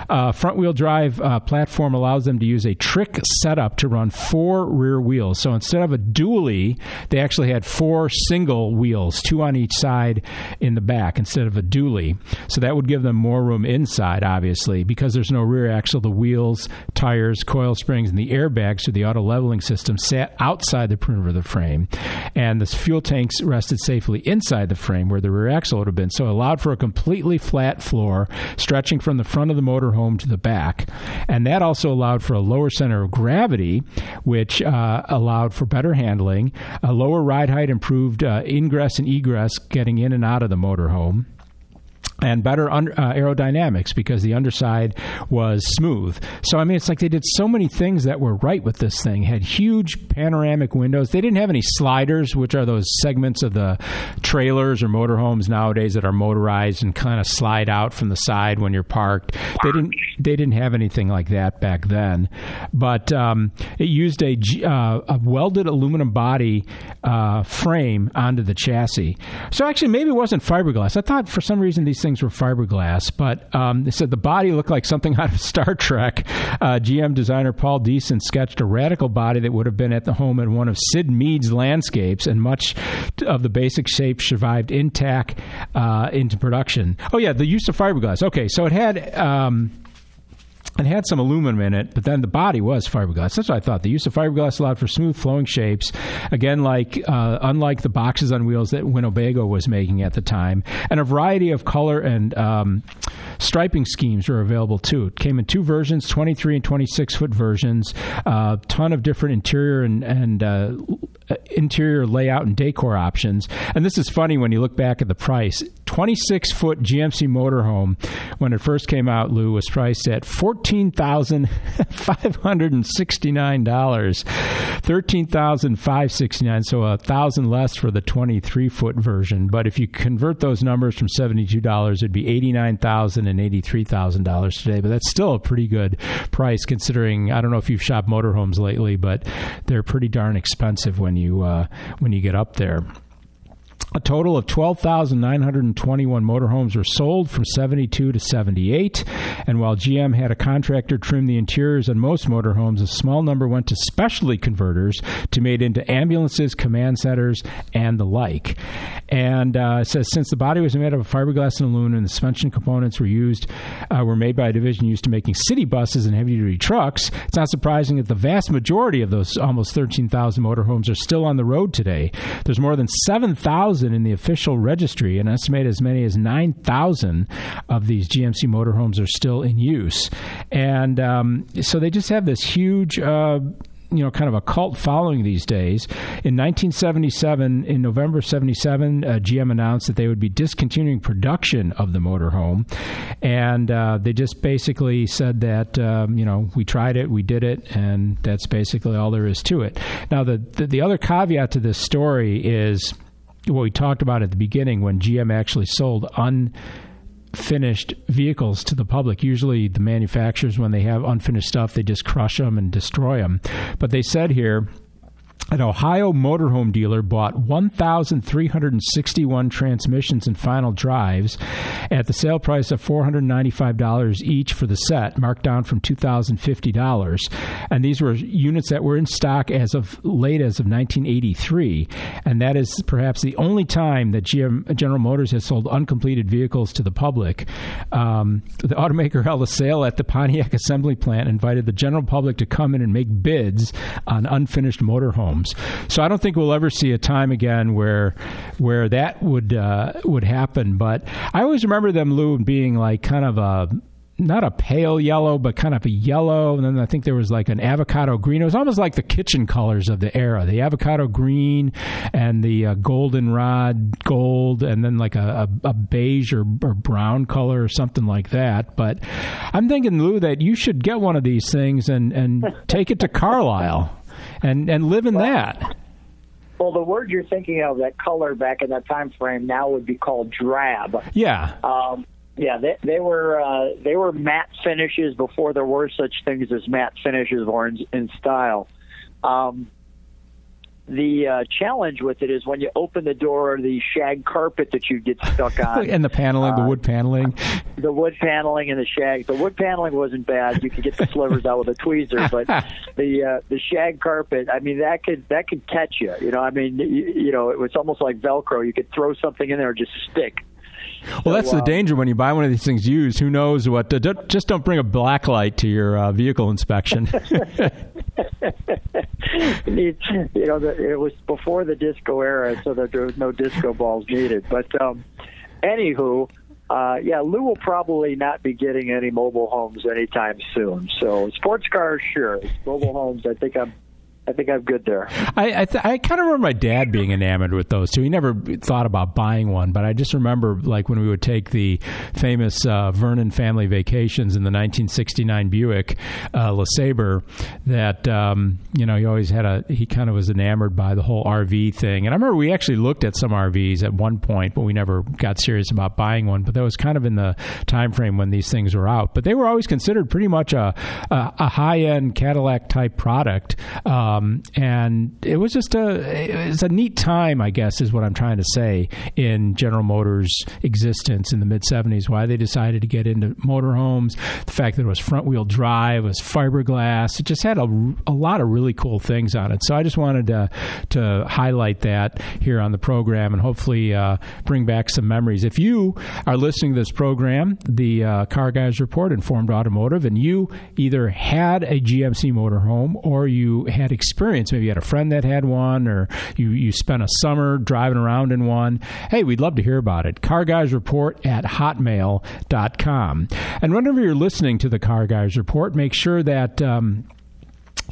Uh, front wheel drive uh, platform allows them to use a trick setup to run four rear wheels. So instead of a dually, they actually had four single wheels, two on each side in the back instead of a dually. So that would give them more room inside, obviously, because there's no rear axle. The wheels, tires, coil springs, and the airbags through the auto leveling system sat outside the perimeter of the frame, and the fuel tanks rested safely inside the frame where the rear axle would have been. So it allowed for a completely flat floor stretching from the front of the motorhome to the back, and that also allowed for a lower center of gravity, which uh, allowed for better handling, a lower ride height, improved uh, ingress and egress, getting in and out of the motorhome and better uh, aerodynamics because the underside was smooth. So I mean, it's like they did so many things that were right with this thing. Had huge panoramic windows. They didn't have any sliders, which are those segments of the trailers or motorhomes nowadays that are motorized and kind of slide out from the side when you're parked. They didn't. They didn't have anything like that back then. But um, it used a, uh, a welded aluminum body uh, frame onto the chassis. So actually, maybe it wasn't fiberglass. I thought for some reason these things were fiberglass, but um, they said the body looked like something *laughs* out of Star Trek. Uh, GM designer Paul Deesen sketched a radical body that would have been at the home in one of Syd Mead's landscapes, and much of the basic shape survived intact uh, into production. Oh yeah, the use of fiberglass. Okay, so it had. Um, it had some aluminum in it, but then the body was fiberglass. That's what I thought. The use of fiberglass allowed for smooth flowing shapes. Again, like uh, unlike the boxes on wheels that Winnebago was making at the time, and a variety of color and um, striping schemes were available too. It came in two versions: 23 and 26 foot versions. A uh, ton of different interior and and uh, interior layout and decor options. And this is funny when you look back at the price. 26 foot GMC motorhome, when it first came out, Lou, was priced at $14,569. 13569 so a thousand less for the 23 foot version. But if you convert those numbers from $72, it'd be $89,000 and $83,000 today. But that's still a pretty good price considering, I don't know if you've shopped motorhomes lately, but they're pretty darn expensive when you uh, when you get up there. A total of 12,921 motorhomes were sold from 72 to 78. And while GM had a contractor trim the interiors on most motorhomes, a small number went to specialty converters to made into ambulances, command centers, and the like. And uh, it says since the body was made of fiberglass and aluminum, and the suspension components were used uh, were made by a division used to making city buses and heavy duty trucks. It's not surprising that the vast majority of those almost 13,000 motorhomes are still on the road today. There's more than 7,000 in the official registry, and estimate as many as 9,000 of these GMC motorhomes are still in use. And um, so they just have this huge. Uh, you know, kind of a cult following these days. In 1977, in November 77, uh, GM announced that they would be discontinuing production of the motorhome, and uh, they just basically said that um, you know we tried it, we did it, and that's basically all there is to it. Now, the the, the other caveat to this story is what we talked about at the beginning when GM actually sold unfinished vehicles to the public. Usually, the manufacturers, when they have unfinished stuff, they just crush them and destroy them. But they said here an Ohio motorhome dealer bought 1,361 transmissions and final drives at the sale price of $495 each for the set, marked down from $2,050. And these were units that were in stock as of late as of 1983. And that is perhaps the only time that GM, General Motors has sold uncompleted vehicles to the public. Um, the automaker held a sale at the Pontiac assembly plant invited the general public to come in and make bids on unfinished motorhomes. So I don't think we'll ever see a time again where where that would uh, would happen. But I always remember them, Lou, being like kind of a not a pale yellow, but kind of a yellow. And then I think there was like an avocado green. It was almost like the kitchen colors of the era the avocado green and the uh, goldenrod gold, and then like a, a, a beige or, or, brown color or something like that. But I'm thinking, Lou, that you should get one of these things and, and *laughs* take it to Carlisle and and live in well, that. Well, the word you're thinking of, that color back in that time frame, now would be called drab. Yeah. Um, Yeah, they, they were uh, they were matte finishes before there were such things as matte finishes or in, in style. Um, the uh, challenge with it is when you open the door, the shag carpet that you get stuck *laughs* on, and the paneling, the uh, wood paneling. *laughs* the wood paneling and the shag. The wood paneling wasn't bad; you could get the slivers out with a tweezer, but *laughs* the uh, the shag carpet, I mean, that could that could catch you. You know, I mean, you, you know, it was almost like Velcro. You could throw something in there and just stick. Well, that's So, the um, danger when you buy one of these things used. Who knows what? Uh, don't, just don't bring a black light to your uh, vehicle inspection. *laughs* You you know, the, it was before the disco era, so there was no disco balls needed. But um, anywho, uh, yeah, Lou will probably not be getting any mobile homes anytime soon. So sports cars, sure. Mobile homes, I think I'm, I think I'm good there. I I, th- I kind of remember my dad being enamored with those too. He never thought about buying one, but I just remember like when we would take the famous uh, Vernon family vacations in the 1969 Buick uh, LeSabre. That um, you know he always had a he kind of was enamored by the whole RV thing. And I remember we actually looked at some RVs at one point, but we never got serious about buying one. But that was kind of in the time frame when these things were out. But they were always considered pretty much a a, a high end Cadillac type product. Um, and it was just a it's a neat time, I guess, is what I'm trying to say in General Motors' existence in the mid '70s. Why they decided to get into motorhomes, the fact that it was front wheel drive, it was fiberglass, it just had a, a lot of really cool things on it. So I just wanted to to highlight that here on the program and hopefully uh, bring back some memories. If you are listening to this program, the uh, Car Guys Report, Informed Automotive, and you either had a GMC motorhome or you had experience, maybe you had a friend that had one, or you, you spent a summer driving around in one, hey, we'd love to hear about it. Car Guys Report at hotmail.com. And whenever you're listening to the Car Guys Report, make sure that. Um,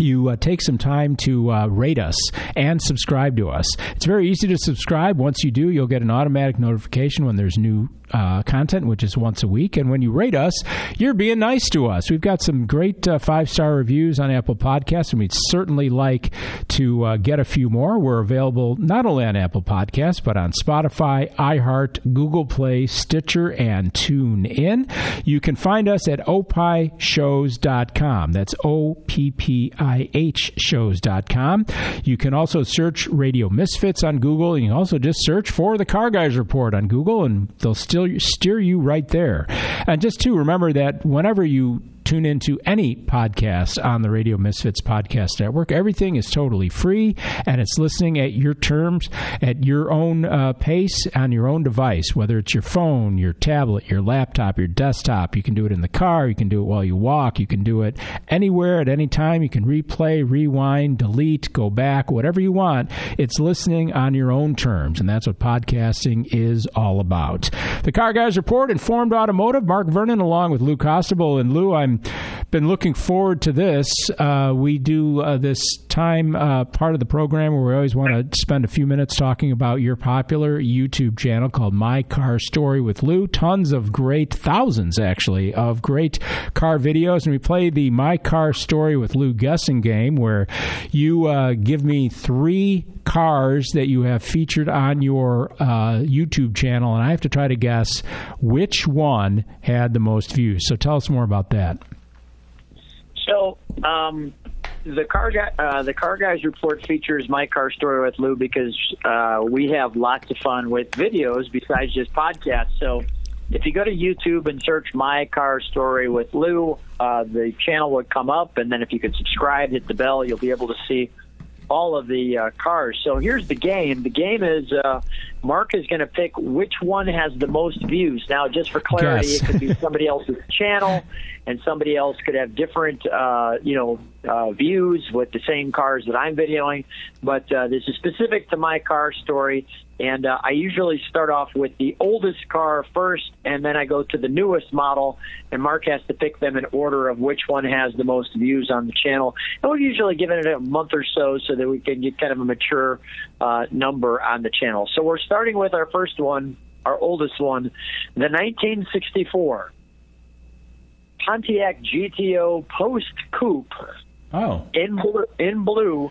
you uh, take some time to uh, rate us and subscribe to us. It's very easy to subscribe. Once you do, you'll get an automatic notification when there's new uh, content, which is once a week. And when you rate us, you're being nice to us. We've got some great uh, five star reviews on Apple Podcasts, and we'd certainly like to uh, get a few more. We're available not only on Apple Podcasts, but on Spotify, iHeart, Google Play, Stitcher, and TuneIn. You can find us at opishows.com. That's O P P I H shows.com. You can also search Radio Misfits on Google. And you can also just search for the Car Guys Report on Google, and they'll still steer you right there. And just to remember that whenever you tune into any podcast on the Radio Misfits Podcast Network. Everything is totally free and it's listening at your terms, at your own uh, pace, on your own device, whether it's your phone, your tablet, your laptop, your desktop. You can do it in the car, you can do it while you walk, you can do it anywhere at any time. You can replay, rewind, delete, go back, whatever you want. It's listening on your own terms, and that's what podcasting is all about. The Car Guys Report, Informed Automotive, Mark Vernon, along with Lou Costabile. And Lou, I'm been looking forward to this. Uh, we do uh, this time uh, part of the program where we always want to spend a few minutes talking about your popular YouTube channel called My Car Story with Lou. Tons of great, thousands actually, of great car videos. And we play the My Car Story with Lou guessing game where you uh, give me three cars that you have featured on your uh, YouTube channel, and I have to try to guess which one had the most views. So tell us more about that. So, um, the car guy, uh, the car guys report features my car story with Lou because uh, we have lots of fun with videos besides just podcasts. So, if you go to YouTube and search my car story with Lou, uh, the channel would come up, and then if you could subscribe, hit the bell, you'll be able to see all of the uh, cars. So here's the game. The game is uh, Mark is going to pick which one has the most views. Now, just for clarity, Guess. it could be somebody else's channel, and somebody else could have different, uh, you know, uh, views with the same cars that I'm videoing. But uh, this is specific to my car story, and uh, I usually start off with the oldest car first, and then I go to the newest model, and Mark has to pick them in order of which one has the most views on the channel. And we're usually giving it a month or so so that we can get kind of a mature uh, number on the channel. So we're starting with our first one, our oldest one, the 1964 Pontiac GTO Post Coupe Oh. in blue, in blue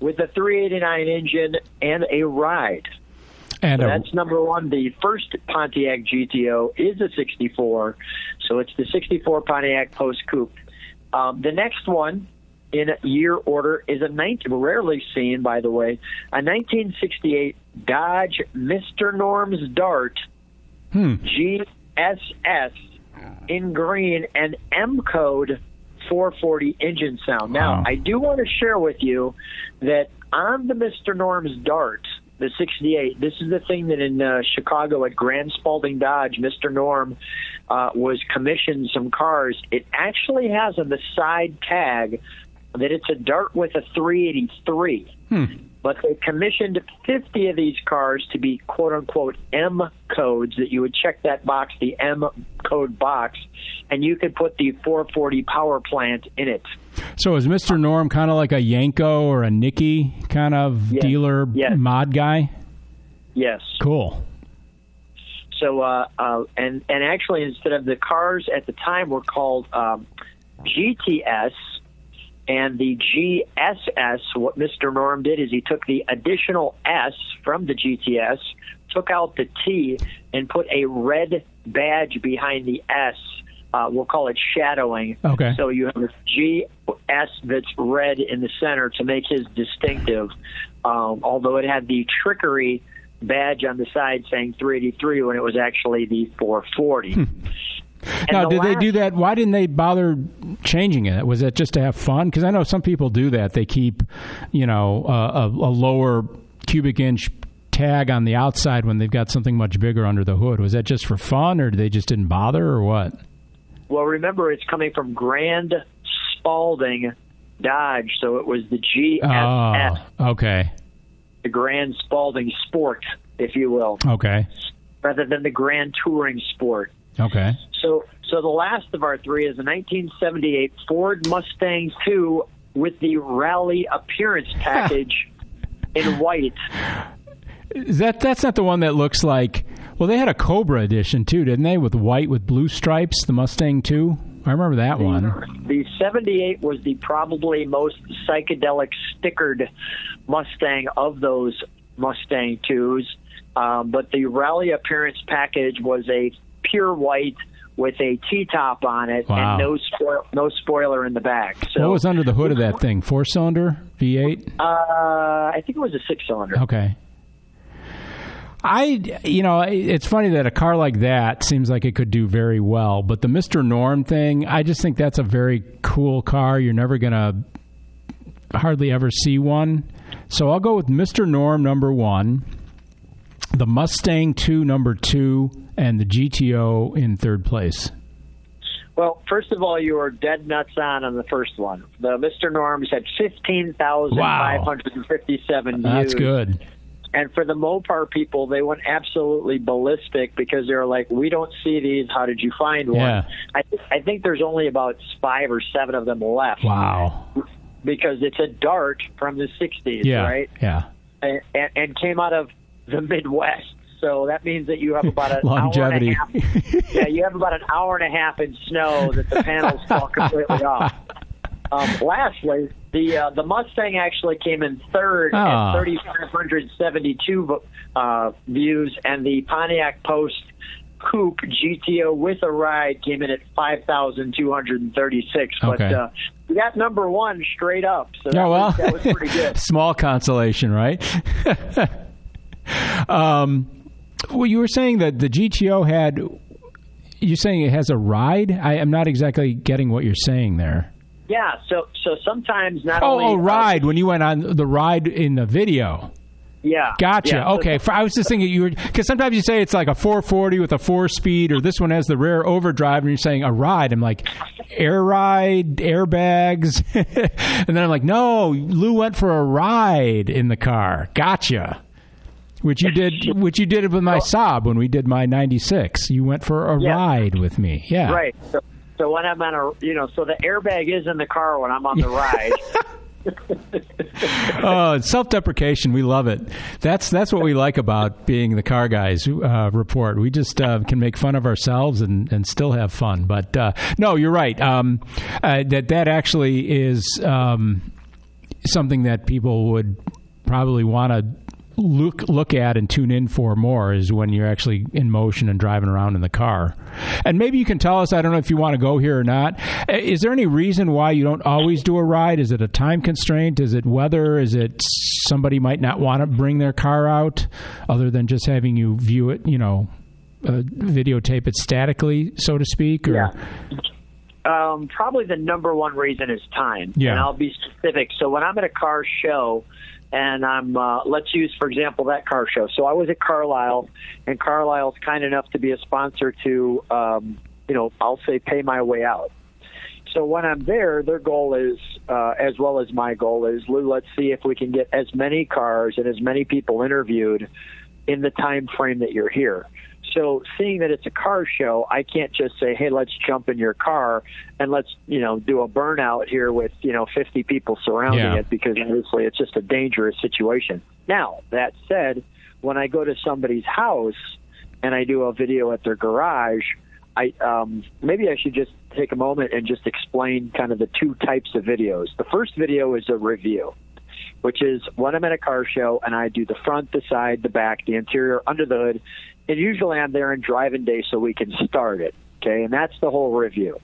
with a 389 engine and a ride. And so a- that's number one. The first Pontiac GTO is a 64, so it's the 64 Pontiac Post Coupe. Um, the next one in year order is a 19, rarely seen, by the way, a 1968 Dodge Mr. Norm's Dart Hmm. GSS in green and M code 440 engine sound. Now, Wow. I do want to share with you that on the Mr. Norm's Dart, the 68, this is the thing that in uh, Chicago at Grand Spalding Dodge, Mr. Norm uh, was commissioned some cars. It actually has on the side tag that it's a Dart with a 383 Hmm. But they commissioned 50 of these cars to be quote unquote M codes that you would check that box, the M code box, and you could put the 440 power plant in it. So is Mr. Norm kind of like a Yenko or a Nickey kind of Yes. dealer Yes. mod guy? Yes. Cool. So, uh, uh, and and actually, instead of the cars at the time were called um, GTS and the GSS, what Mr. Norm did is he took the additional S from the GTS, took out the T, and put a red badge behind the S. Uh, we'll call it shadowing. Okay. So you have a GS that's red in the center to make his distinctive. Um, although it had the trickery badge on the side saying 383 when it was actually the 440. And now, the did they do that? Why didn't they bother changing it? Was it just to have fun? Because I know some people do that. They keep, you know, uh, a, a lower cubic inch tag on the outside when they've got something much bigger under the hood. Was that just for fun, or they just didn't bother, or what? Well, remember, it's coming from Grand Spalding Dodge, so it was the GSS, Oh, okay, the Grand Spalding Sport, if you will, okay, rather than the Grand Touring Sport. Okay. So, so the last of our three is a 1978 Ford Mustang II with the rally appearance *laughs* package in white. Is that that's not the one that looks like? Well, they had a Cobra edition too, didn't they? With white with blue stripes, the Mustang too. I remember that one. The 78 was the probably most psychedelic stickered Mustang of those Mustang 2s. Um, but the rally appearance package was a pure white with a T-top on it Wow. and no spoil- no spoiler in the back. So what was under the hood of that thing? Four cylinder V8. Uh, I think it was a six-cylinder. Okay. I, you know, it's funny that a car like that seems like it could do very well, but the Mr. Norm thing, I just think that's a very cool car. You're never going to hardly ever see one. So I'll go with Mr. Norm number one, the Mustang 2 number two, and the GTO in third place. Well, first of all, you were dead nuts on on the first one. The Mr. Norms had 15,557 views. That's good. And for the Mopar people, they went absolutely ballistic because they were like, "We don't see these. How did you find one?" Yeah. I, I think there's only about five or seven of them left Wow. because it's a Dart from the '60s, Yeah. right? Yeah. And, and, and came out of the Midwest. So that means that you have about an Longevity. *laughs* hour and a half. yeah, you have about an hour and a half in snow that the panels fall completely off. *laughs* Um, lastly, the uh, the Mustang actually came in third Ah. at 3,572 uh, views, and the Pontiac Post Coupe GTO with a ride came in at 5,236. But Okay. uh, we got number one straight up, so that, Oh, well. was, that was pretty good. *laughs* Small consolation, right? um, well, you were saying that the GTO had. You're saying it has a ride? I am not exactly getting what you're saying there. Yeah, so so sometimes not Oh, only oh, uh, ride! When you went on the ride in the video. yeah, Gotcha. yeah, okay. For, I was just thinking you were because sometimes you say it's like a 440 with a four speed, or this one has the rear overdrive, and you're saying a ride. I'm like, air ride, airbags, *laughs* and then I'm like, no, Lou went for a ride in the car. Gotcha. Which you did, *laughs* which you did with my Saab when we did my '96. You went for a Yeah. ride with me. Yeah. Right. So, so when I'm on a, you know, so the airbag is in the car when I'm on the ride. *laughs* *laughs* oh, self-deprecation. We love it. That's that's what we like about being the car guys uh, report. We just uh, can make fun of ourselves and, and still have fun. But uh, no, you're right. Um, uh, that that actually is um, something that people would probably want to look look at and tune in for more is when you're actually in motion and driving around in the car. And maybe you can tell us. I don't know if you want to go here or not. Uh, Is there any reason why you don't always do a ride? Is it a time constraint? Is it weather? Is it somebody might not want to bring their car out, other than just having you view it? You know, uh, videotape it statically, so to speak. Or, Yeah. Um, probably the number one reason is time. Yeah. And I'll be specific. So when I'm at a car show and I'm, uh, let's use, for example, that car show. So I was at Carlisle, and Carlisle's kind enough to be a sponsor to, um, you know, I'll say pay my way out. So when I'm there, their goal is, uh, as well as my goal is, Lou, let's see if we can get as many cars and as many people interviewed in the time frame that you're here. So seeing that it's a car show, I can't just say, "Hey, let's jump in your car and let's, you know, do a burnout here with, you know, 50 people surrounding Yeah. it because obviously it's just a dangerous situation." Now, that said, when I go to somebody's house and I do a video at their garage, I um, maybe I should just take a moment and just explain kind of the two types of videos. The first video is a review, which is when I'm at a car show and I do the front, the side, the back, the interior, under the hood, and usually I'm there in driving day so we can start it. Okay, and that's the whole review.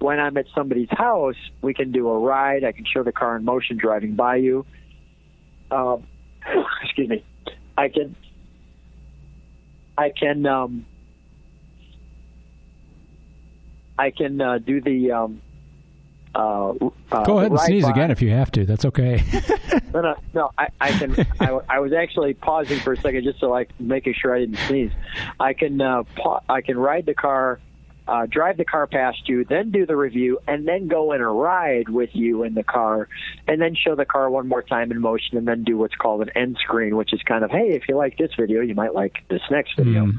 When I'm at somebody's house, we can do a ride. I can show the car in motion driving by you. Um, *coughs* excuse me. I can. I can. Um, I can uh, do the. Um, uh, uh, Go ahead and sneeze by- again if you have to. That's okay. *laughs* no, no, no. I, I can. I, I was actually pausing for a second just to like making sure I didn't sneeze. I can. Uh, pa- I can ride the car, uh, drive the car past you, then do the review, and then go in a ride with you in the car, and then show the car one more time in motion, and then do what's called an end screen, which is kind of, hey, if you like this video, you might like this next video. Mm.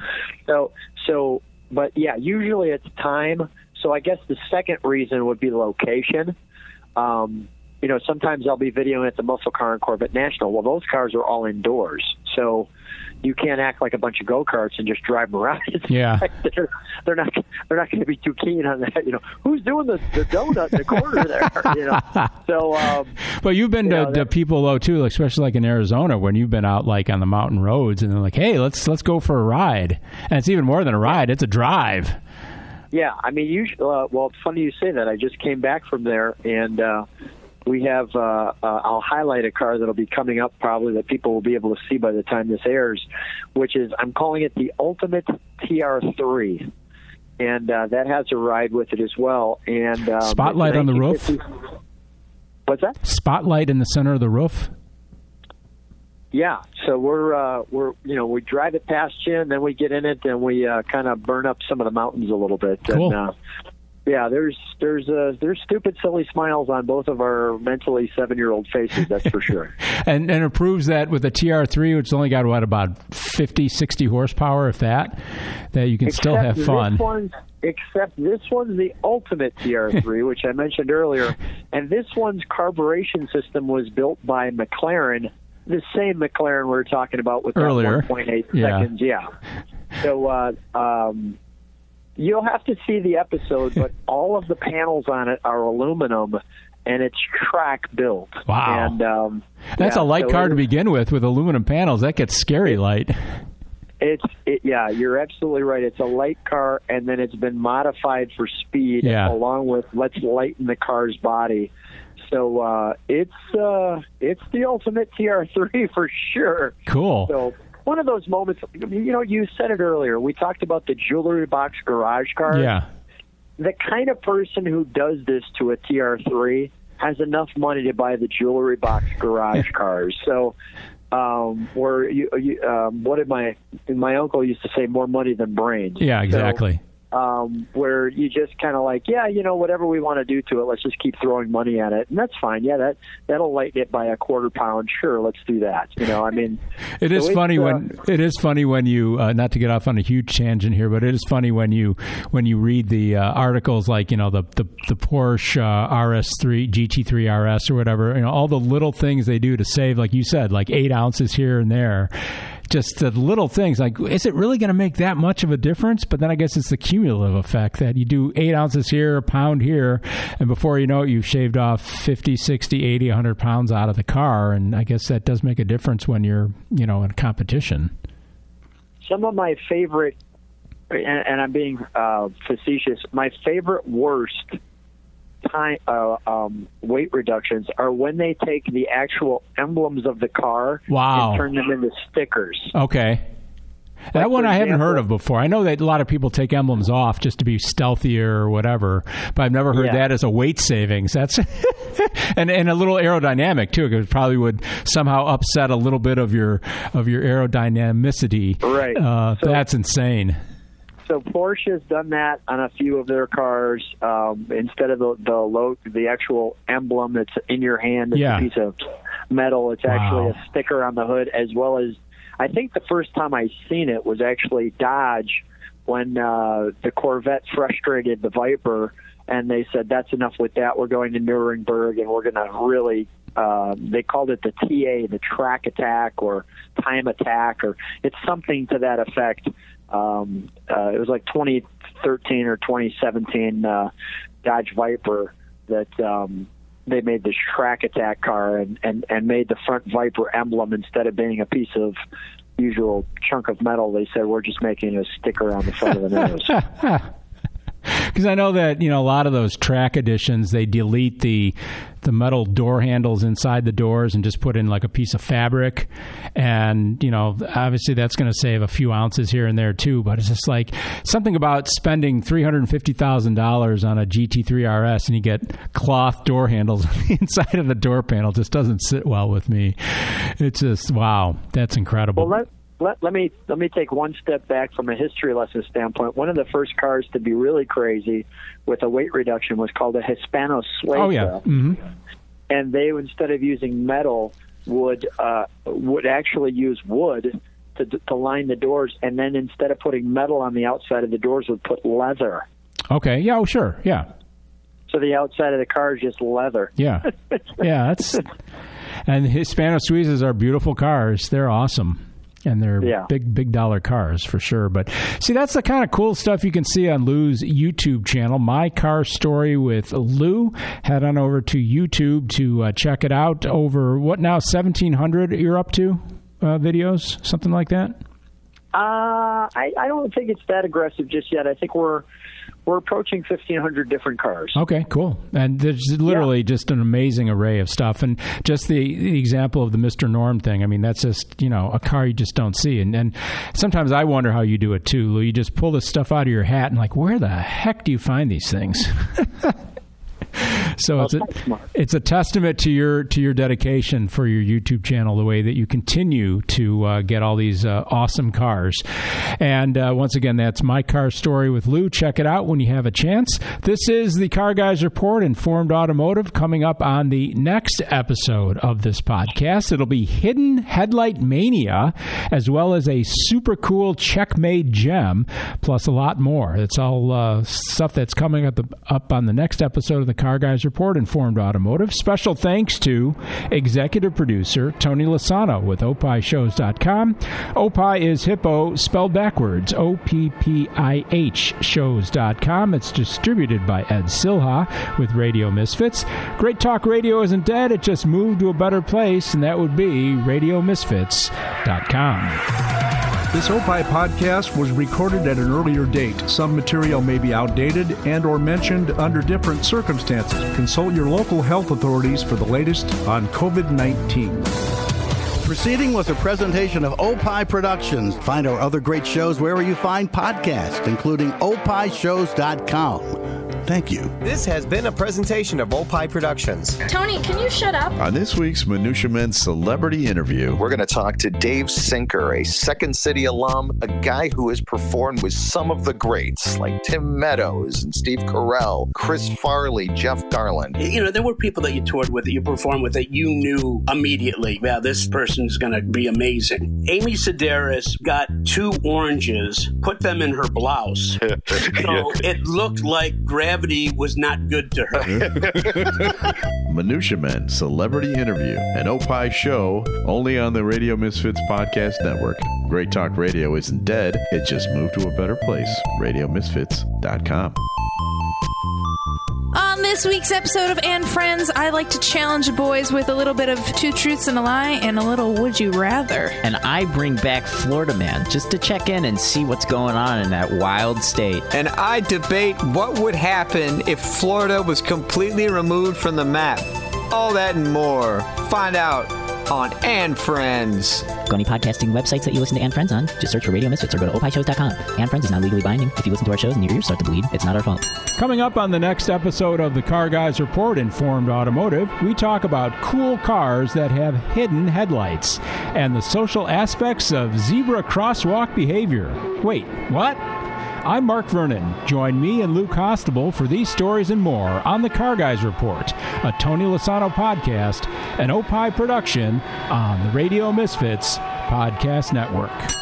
So, so, but yeah, usually it's time. So I guess the second reason would be location. Um, you know, sometimes I'll be videoing at the Muscle Car and Corvette National. Well, those cars are all indoors, so you can't act like a bunch of go karts and just drive them around. *laughs* Yeah. they're, they're not they're not going to be too keen on that. You know, who's doing the, the donut in the corner there? *laughs* You know, so um, But you've been You to, know, to people though too, especially like in Arizona when you've been out like on the mountain roads and they're like, "Hey, let's let's go for a ride." And it's even more than a ride; it's a drive. Yeah, I mean, you. Uh, well, it's funny you say that. I just came back from there, and uh, we have. Uh, uh, I'll highlight a car that'll be coming up probably that people will be able to see by the time this airs, which is I'm calling it the Ultimate TR3, and uh, that has a ride with it as well. And um, Spotlight on the roof? What's that? Spotlight in the center of the roof. Yeah, so we're uh, we're you know we drive it past you, and then we get in it, and we uh, kind of burn up some of the mountains a little bit. Cool. And, uh, yeah, there's there's uh, there's stupid, silly smiles on both of our mentally seven year old faces. That's for sure. *laughs* And and it proves that with the TR3, which only got what about 50, 60 horsepower, if that, that you can still have fun. Except this one's the ultimate TR3, *laughs* which I mentioned earlier, and this one's carburation system was built by McLaren, the same McLaren we were talking about with Earlier. that 1.8 Yeah. seconds. Yeah. So uh, um, you'll have to see the episode, but *laughs* all of the panels on it are aluminum. And it's track built. Wow. And um, That's yeah, a light so car to begin with, with aluminum panels. That gets scary light. It's it, yeah, you're absolutely right. It's a light car, and then it's been modified for speed, Yeah. along with let's lighten the car's body. So uh, it's uh, it's the ultimate TR3 *laughs* for sure. Cool. So one of those moments, you know, you said it earlier. We talked about the jewelry box garage car. Yeah. The kind of person who does this to a TR3 has enough money to buy the jewelry box *laughs* garage cars. So, um, where you, you um, what did my my uncle used to say? More money than brains. Yeah, So, exactly. Um, where you just kind of like, yeah, you know, whatever we want to do to it, let's just keep throwing money at it, and that's fine. Yeah, that that'll lighten it by a quarter pound. Sure, let's do that. You know, I mean, *laughs* It is funny uh, when it is funny when you uh, not to get off on a huge tangent here, but it is funny when you when you read the uh, articles like you know the the, the Porsche uh, RS3 GT3 RS or whatever, you know all the little things they do to save, like you said, like eight ounces here and there. Just the little things. Like, is it really going to make that much of a difference? But then I guess it's the cumulative effect that you do eight ounces here, a pound here, and before you know it, you've shaved off 50, 60, 80, 100 pounds out of the car. And I guess that does make a difference when you're, you know, in competition. Some of my favorite, and, and I'm being uh, facetious, my favorite worst time uh, um, weight reductions are when they take the actual emblems of the car Wow. and turn them into stickers. Okay. that one I haven't heard of before. I know that a lot of people take emblems off just to be stealthier or whatever, but I've never heard Yeah. that as a weight savings. That's *laughs* and and a little aerodynamic too, because it probably would somehow upset a little bit of your of your aerodynamicity. Right. Uh, So- that's insane. So Porsche has done that on a few of their cars. Um, instead of the the low, the actual emblem that's in your hand, it's Yeah. a piece of metal. It's actually Wow. a sticker on the hood, as well as I think the first time I seen it was actually Dodge when uh, the Corvette frustrated the Viper, and they said that's enough with that. We're going to Nuremberg, and we're going to really. Uh, they called it the TA, the track attack or time attack, or it's something to that effect. Um, uh, it was like 2013 or 2017 uh, Dodge Viper that um, they made this track attack car and, and, and made the front Viper emblem instead of being a piece of usual chunk of metal. They said we're just making a sticker on the front of the *laughs* nose. *laughs* Because I know that you know a lot of those track editions, they delete the the metal door handles inside the doors and just put in like a piece of fabric, and you know obviously that's going to save a few ounces here and there too. But it's just like something about spending three hundred fifty thousand dollars on a GT3 RS and you get cloth door handles *laughs* on the inside of the door panel just doesn't sit well with me. It's just wow, that's incredible. Well, let, let me let me take one step back from a history lesson standpoint. One of the first cars to be really crazy with a weight reduction was called a Hispano Suiza. oh yeah. hmm and they instead of using metal would uh, would actually use wood to to line the doors, and then instead of putting metal on the outside of the doors, would put leather. Okay. Yeah. Oh, sure. Yeah. So the outside of the car is just leather. Yeah, *laughs* yeah, that's and Hispano Suizas are beautiful cars. They're awesome. And they're Yeah. big, big dollar cars for sure. But see, that's the kind of cool stuff you can see on Lou's YouTube channel, My Car Story with Lou. Head on over to YouTube to uh, check it out. Over what now, 1,700 you're up to uh, videos, something like that? Uh, I, I don't think it's that aggressive just yet. I think we're we're approaching fifteen hundred different cars. Okay, cool. And there's literally just an amazing array of stuff. And just the, the example of the Mr. Norm thing, I mean, that's just, you know, a car you just don't see. And, and sometimes I wonder how you do it too, Lou. You just pull this stuff out of your hat and, like, where the heck do you find these things? *laughs* *laughs* so it's a, it's a testament to your to your dedication for your YouTube channel, the way that you continue to uh, get all these uh, awesome cars. And uh, once again, that's my car story with Lou. Check it out when you have a chance. This is the Car Guys Report, Informed Automotive, coming up on the next episode of this podcast. It'll be Hidden Headlight Mania, as well as a super cool Checkmate gem, plus a lot more. It's all uh, stuff that's coming up, the, up on the next episode of the Car Guys Report, Informed Automotive. Special thanks to executive producer Tony Lasano with opishows.com. Opie is hippo spelled backwards, O P P I H shows.com. It's distributed by Ed Silha with Radio Misfits. Great Talk Radio isn't dead, it just moved to a better place, and that would be radiomisfits.com. This OPI podcast was recorded at an earlier date. Some material may be outdated and or mentioned under different circumstances. Consult your local health authorities for the latest on COVID-19. Proceeding was a presentation of Opie Productions. Find our other great shows wherever you find podcasts, including opishows.com. Thank you. This has been a presentation of Opie Productions. Tony, can you shut up? On this week's Minutia Men celebrity interview, We're going to talk to Dave Sinker, a Second City alum, a guy who has performed with some of the greats like Tim Meadows and Steve Carell, Chris Farley, Jeff Garlin. You know, there were people that you toured with, that you performed with, that you knew immediately, yeah, this person's going to be amazing. Amy Sedaris got two oranges, put them in her blouse. *laughs* So it looked like grabbing gravity was not good to her. *laughs* Minutia Men Celebrity Interview, an Opie show only on the Radio Misfits Podcast Network. Great Talk Radio isn't dead, it just moved to a better place. RadioMisfits.com. On this week's episode of And Friends, I like to challenge the boys with a little bit of two truths and a lie and a little would you rather. And I bring back Florida Man just to check in and see what's going on in that wild state. And I debate what would happen if Florida was completely removed from the map. All that and more. Find out on And Friends. Go any podcasting websites that you listen to And Friends on. Just search for Radio Misfits or go to opishows.com. And Friends is not legally binding. If you listen to our shows and your ears start to bleed, it's not our fault. Coming up on the next episode of the Car Guys Report Informed Automotive, we talk about cool cars that have hidden headlights and the social aspects of zebra crosswalk behavior. Wait, what? I'm Mark Vernon. Join me and Lou Costabile for these stories and more on the Car Guys Report, a Tony Lasano podcast, an Opie production on the Radio Misfits Podcast Network.